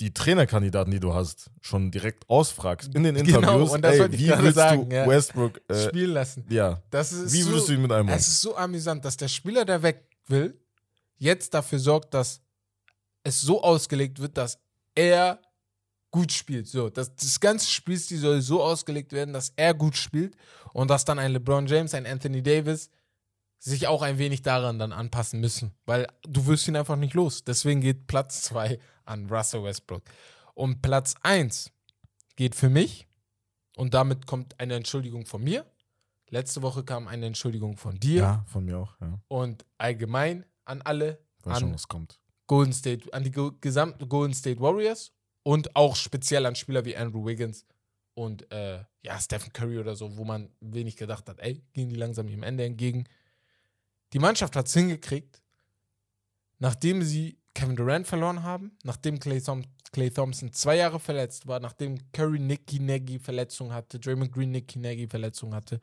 die Trainerkandidaten, die du hast, schon direkt ausfragst in den (laughs) Genau, Interviews. und das ey, ich wie willst sagen, du ja. Westbrook, äh, spielen lassen. ja, Das ist wie so, würdest du ihn mit einem Es ist so amüsant, dass der Spieler, der weg will, jetzt dafür sorgt, dass es so ausgelegt wird, dass er gut spielt. So, das, das ganze Spielstil soll so ausgelegt werden, dass er gut spielt und dass dann ein LeBron James, ein Anthony Davis sich auch ein wenig daran dann anpassen müssen, weil du wirst ihn einfach nicht los. Deswegen geht Platz 2 an Russell Westbrook. Und Platz 1 geht für mich und damit kommt eine Entschuldigung von mir. Letzte Woche kam eine Entschuldigung von dir Ja, von mir auch, ja. und allgemein an alle, Weiß schon, an was kommt. Golden State, an die ge- gesamten Golden State Warriors und auch speziell an Spieler wie Andrew Wiggins und äh, ja, Stephen Curry oder so, wo man wenig gedacht hat, ey, gehen die langsam ihrem Ende entgegen. Die Mannschaft hat es hingekriegt, nachdem sie Kevin Durant verloren haben, nachdem Clay, Thom Clay Thompson zwei Jahre verletzt war, nachdem Curry Nicky Nagy Verletzung hatte, Draymond Green Nicky Nagy Verletzung hatte,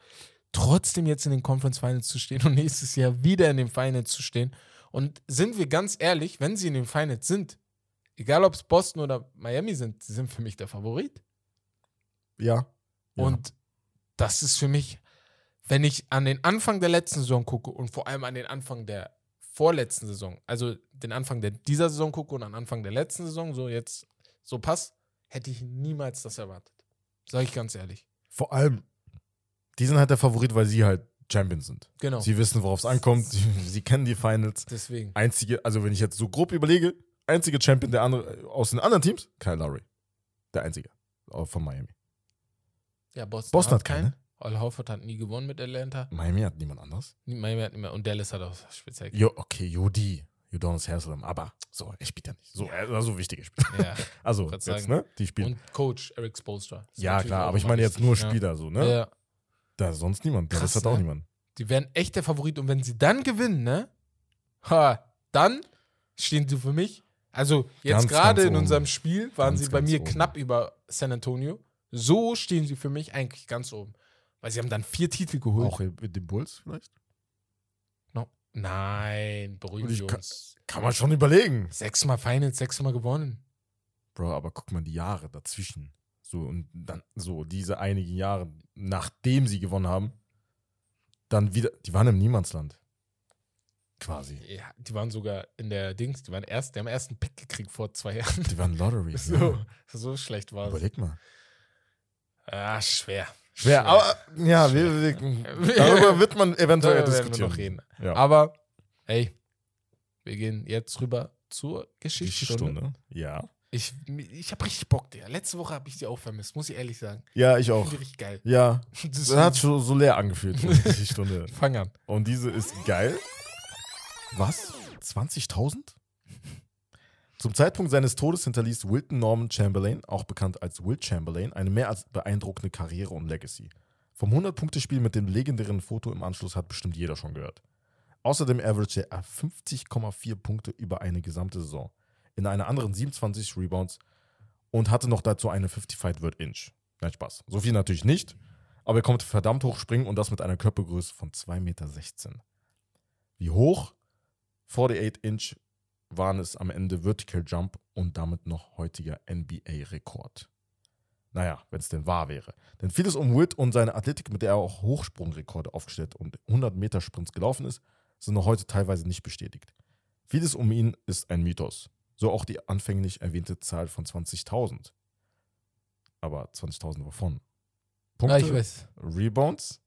trotzdem jetzt in den Conference Finals zu stehen und (laughs) nächstes Jahr wieder in den Finals zu stehen. Und sind wir ganz ehrlich, wenn sie in den Finals sind, egal ob es Boston oder Miami sind, sie sind für mich der Favorit. Ja. ja. Und das ist für mich, wenn ich an den Anfang der letzten Saison gucke und vor allem an den Anfang der vorletzten Saison, also den Anfang der, dieser Saison gucke und an Anfang der letzten Saison, so jetzt so passt, hätte ich niemals das erwartet. Sag ich ganz ehrlich. vor allem, die sind halt der Favorit, weil sie halt Champions sind. Genau. Sie wissen, worauf es ankommt. Sie, sie kennen die Finals. Deswegen. Einzige, also wenn ich jetzt so grob überlege, einzige Champion der andere, aus den anderen Teams, Kyle Lowry. Der einzige. Auch Von Miami. Ja, Boston, Boston hat keine. Al Horford hat nie gewonnen mit Atlanta. Miami hat niemand anders. Miami hat mehr. Und Dallas hat auch speziell. Jo, okay, Jodi. Udonis Haslam. Aber so, er spielt ja nicht. So, er ist so wichtige Spieler. Ja. (laughs) Also, jetzt, sagen. ne? Die spielen. Und Coach Eric Spoelstra. Ist Ja, klar, aber ich meine jetzt wichtig, nur ja. Spieler so, ne? Ja. Da ist sonst niemand. Krass, das hat auch ne? niemand. Die wären echt der Favorit. Und wenn sie dann gewinnen, ne? Ha, dann stehen sie für mich. Also, jetzt gerade in unserem Spiel waren Ganz, sie bei mir oben. knapp über San Antonio. So stehen sie für mich eigentlich ganz oben. Weil sie haben dann vier Titel geholt. Auch mit den Bulls vielleicht? No. Nein, beruhigen wir kann- uns. Kann man schon überlegen. Sechsmal Finals, sechsmal gewonnen. Bro, aber guck mal die Jahre dazwischen. So, und dann so diese einigen Jahre, nachdem sie gewonnen haben, dann wieder, die waren im Niemandsland. Quasi. Ja, die waren sogar in der Dings, die waren erst, die haben erst einen Pick gekriegt vor zwei (laughs) Jahren. Die waren Lottery. So, Ja. so schlecht war es. Überleg mal. Ah, schwer. Schwer, aber ja, wir, wir, darüber wird man eventuell diskutieren. noch reden. Ja. Aber, ey, wir gehen jetzt rüber zur Geschichtsstunde. Stunde. Ja. Ich, ich habe richtig Bock, der. Letzte Woche habe ich die auch vermisst, muss ich ehrlich sagen. Ja, ich auch. Richtig geil. Ja, (laughs) Das das hat schon so leer angefühlt, die (laughs) Stunde. Fang an. Und diese ist geil. Was? 20.000? Zum Zeitpunkt seines Todes hinterließ Wilton Norman Chamberlain, auch bekannt als Will Chamberlain, eine mehr als beeindruckende Karriere und Legacy. Vom 100-Punkte-Spiel mit dem legendären Foto im Anschluss hat bestimmt jeder schon gehört. Außerdem averagte er 50,4 Punkte über eine gesamte Saison. In einer anderen 27 Rebounds und hatte noch dazu eine 55 Word Inch. Nein, Spaß. So viel natürlich nicht, aber er konnte verdammt hoch springen und das mit einer Körpergröße von 2,16 Meter. Wie hoch? 48 Inch waren es am Ende Vertical Jump und damit noch heutiger NBA-Rekord. Naja, wenn es denn wahr wäre. Denn vieles um Witt und seine Athletik, mit der er auch Hochsprungrekorde aufgestellt und 100 Meter Sprints gelaufen ist, sind noch heute teilweise nicht bestätigt. Vieles um ihn ist ein Mythos. So auch die anfänglich erwähnte Zahl von 20.000. Aber 20.000 wovon? Ja, ich weiß. Rebounds?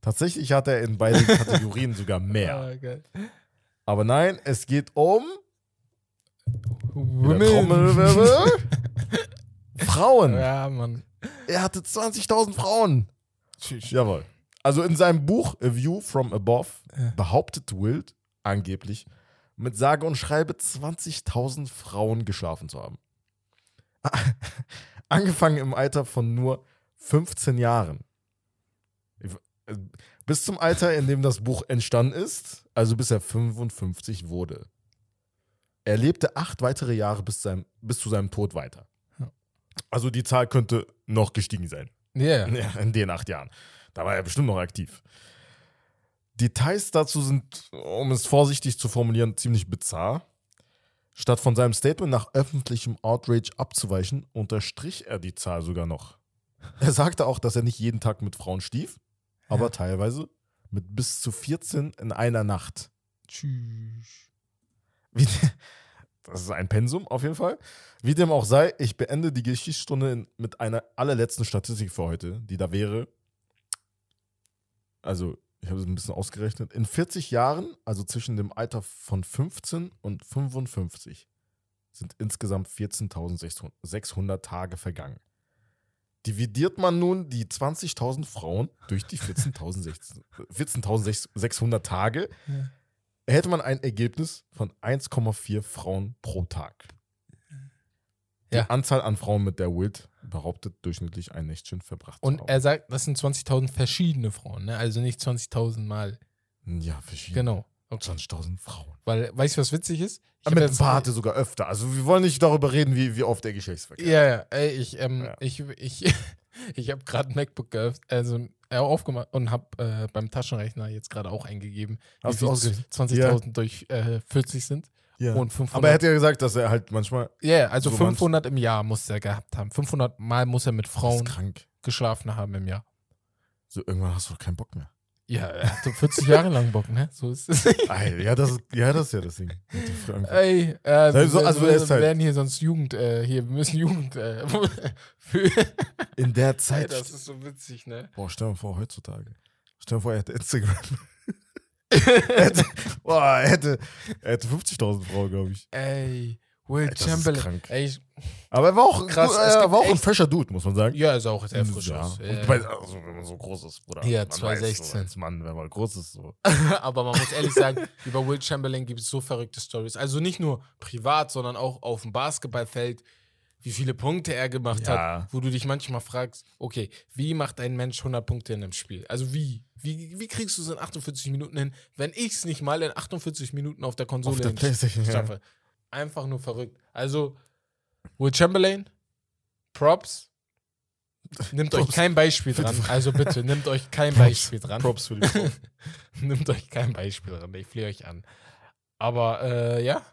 Tatsächlich hat er in beiden (laughs) Kategorien sogar mehr. Ah, geil. Aber nein, es geht um Women. (laughs) Frauen. Ja, Mann. Er hatte 20.000 Frauen. Tschüss. Jawohl. Also in seinem Buch A View from Above behauptet Wild angeblich, mit sage und schreibe 20.000 Frauen geschlafen zu haben. (laughs) Angefangen im Alter von nur 15 Jahren. Bis zum Alter, in dem das Buch entstanden ist, also bis er 55 wurde. Er lebte acht weitere Jahre bis, seinem, bis zu seinem Tod weiter. Also die Zahl könnte noch gestiegen sein. Ja. Ja, in den acht Jahren. Da war er bestimmt noch aktiv. Details dazu sind, um es vorsichtig zu formulieren, ziemlich bizarr. Statt von seinem Statement nach öffentlichem Outrage abzuweichen, unterstrich er die Zahl sogar noch. Er sagte auch, dass er nicht jeden Tag mit Frauen stief, aber Ja. teilweise mit bis zu 14 in einer Nacht. Tschüss. Wie, das ist ein Pensum auf jeden Fall. Wie dem auch sei, ich beende die Geschichtsstunde in, mit einer allerletzten Statistik für heute, die da wäre. Also, ich habe es ein bisschen ausgerechnet. In 40 Jahren, also zwischen dem Alter von 15 und 55, sind insgesamt 14.600 Tage vergangen. Dividiert man nun die 20.000 Frauen durch die 14.600 14.600 Tage, Ja. hätte man ein Ergebnis von 1,4 Frauen pro Tag. Die Ja. Anzahl an Frauen, mit der Wild behauptet, durchschnittlich ein Nächtchen verbracht Und er sagt, das sind 20.000 verschiedene Frauen, ne? Also nicht 20.000 Mal. ja, verschiedene. Genau. Okay. 20.000 Frauen. Weil, weißt du, was witzig ist? Ich Mit ein paar hatte sogar öfter. Also wir wollen nicht darüber reden, wie, wie oft der Geschlechtsverkehr Ja, ja, ey, ich, ähm, Ja. ich, ich, (laughs) ich habe gerade ein MacBook geöffnet, also äh, aufgemacht und habe äh, beim Taschenrechner jetzt gerade auch eingegeben, Hast wie du viel ausgerechnet? 20.000 durch äh, 40 sind Ja. und 500. Aber er hätte ja gesagt, dass er halt manchmal. ja, also so manch- 500 im Jahr muss er gehabt haben. 500 Mal muss er mit Frauen geschlafen haben im Jahr. So, irgendwann hast du doch keinen Bock mehr. Ja, er hatte 40 Jahre lang Bock, ne? So ist es. (laughs) Ey, ja, das ist, ja, das ist ja das Ding. Ey, äh, Also- wir, also wir, halt- werden hier sonst Jugend, äh, hier, wir müssen Jugend äh, (laughs) für. In der Ey, Zeit. das ist so witzig, ne? Boah, stell dir vor, heutzutage. Stell dir vor, er hätte Instagram. (laughs) er hätte, boah, er hätte, er hätte 50.000 Frauen, glaube ich. Ey, Will das Chamberlain. Ey, Aber er war auch, Krass, er gibt war auch ein fresher Dude, muss man sagen. ja, ist auch sehr frisch ja. aus. Ja. bei, also, wenn man so groß ist, Bruder. Ja, man 216. Weiß, so, als Mann, wenn man groß ist, so. (laughs) Aber man muss ehrlich sagen, über Will Chamberlain gibt es so verrückte Stories. Also nicht nur privat, sondern auch auf dem Basketballfeld, wie viele Punkte er gemacht Ja. hat, wo du dich manchmal fragst, okay, wie macht ein Mensch 100 Punkte in einem Spiel? Also wie? Wie, wie kriegst du es in 48 Minuten hin, wenn ich es nicht mal in 48 Minuten auf der Konsole Auf der schaffe? Einfach nur verrückt. Also, Will Chamberlain, Props. Nimmt euch Props. kein Beispiel dran. Also bitte, nimmt euch (laughs) kein Props. Beispiel dran. Props für die Frauen. (laughs) Nimmt euch kein Beispiel dran, ich flehe euch an. Aber äh, ja,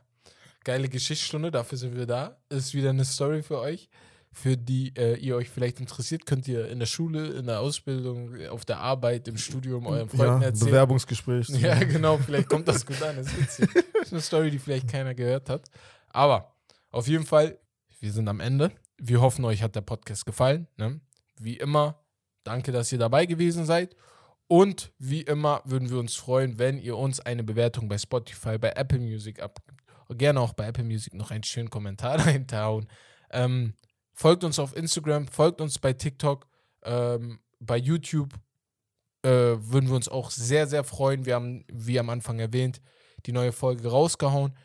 geile Geschichtsstunde, dafür sind wir da. Ist wieder eine Story für euch, für die äh, ihr euch vielleicht interessiert. Könnt ihr in der Schule, in der Ausbildung, auf der Arbeit, im Studium euren Freunden ja, erzählen. Bewerbungsgespräch. Ja, genau, vielleicht kommt das gut an. Das ist witzig. Das ist eine Story, die vielleicht keiner gehört hat. Aber auf jeden Fall, wir sind am Ende. Wir hoffen, euch hat der Podcast gefallen. Ne? Wie immer, danke, dass ihr dabei gewesen seid. Und wie immer würden wir uns freuen, wenn ihr uns eine Bewertung bei Spotify, bei Apple Music abgibt. Gerne auch bei Apple Music noch einen schönen Kommentar (laughs) reintauen. Ähm, folgt uns auf Instagram, folgt uns bei TikTok, ähm, bei YouTube. Äh, würden wir uns auch sehr, sehr freuen. Wir haben, wie am Anfang erwähnt, die neue Folge rausgehauen.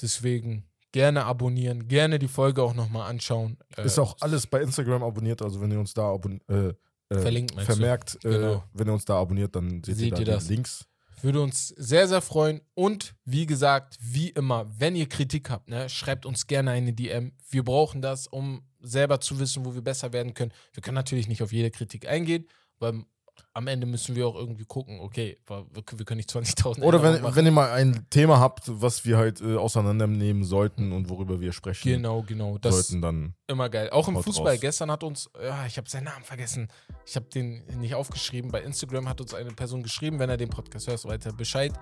Deswegen gerne abonnieren, gerne die Folge auch nochmal anschauen. Äh, Ist auch alles bei Instagram abonniert, also wenn ihr uns da äh, äh, Verlinkt, vermerkt, äh, Genau. wenn ihr uns da abonniert, dann seht, Seht ihr da ihr die das? Links. Würde uns sehr, sehr freuen. Und wie gesagt, wie immer, wenn ihr Kritik habt, ne, schreibt uns gerne eine DM. Wir brauchen das, um selber zu wissen, wo wir besser werden können. Wir können natürlich nicht auf jede Kritik eingehen, weil am Ende müssen wir auch irgendwie gucken, okay, wir können nicht 20.000 Oder wenn, machen. wenn ihr mal ein Thema habt, was wir halt äh, auseinandernehmen sollten und worüber wir sprechen Genau, genau. Das sollten, dann Immer geil. Auch im Fußball. raus. Gestern hat uns, ja, ich habe seinen Namen vergessen. Ich habe den nicht aufgeschrieben. Bei Instagram hat uns eine Person geschrieben, wenn er den Podcast hört, weiter Bescheid.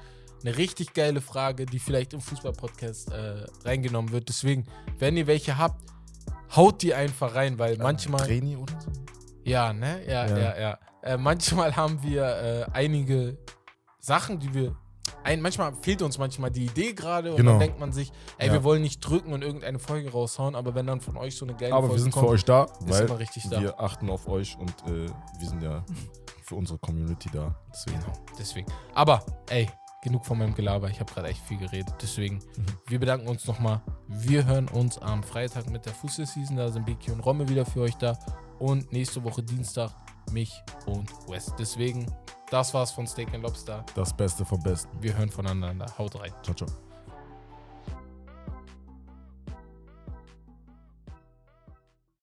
Eine richtig geile Frage, die vielleicht im Fußball-Podcast äh, reingenommen wird. Deswegen, wenn ihr welche habt, haut die einfach rein, weil manchmal. Traini oder so? Ja, ne? Ja, ja, Ja. ja. Äh, manchmal (laughs) haben wir äh, einige Sachen, die wir. Ein, manchmal fehlt uns manchmal die Idee gerade und Genau. dann denkt man sich, ey, Ja. wir wollen nicht drücken und irgendeine Folge raushauen, aber wenn dann von euch so eine geile Aber Folge wir sind kommt, für euch da, weil da. wir achten auf euch und äh, wir sind ja für unsere Community da. Deswegen. Genau, deswegen. Aber, ey, genug von meinem Gelaber. Ich habe gerade echt viel geredet. Deswegen, Mhm. wir bedanken uns nochmal. Wir hören uns am Freitag mit der Fußball-Season. Da sind Biki und Romme wieder für euch da. Und nächste Woche Dienstag mich und West. Deswegen, das war's von Steak and Lobster. Das Beste vom Besten. Wir hören voneinander. Haut rein. Ciao, ciao.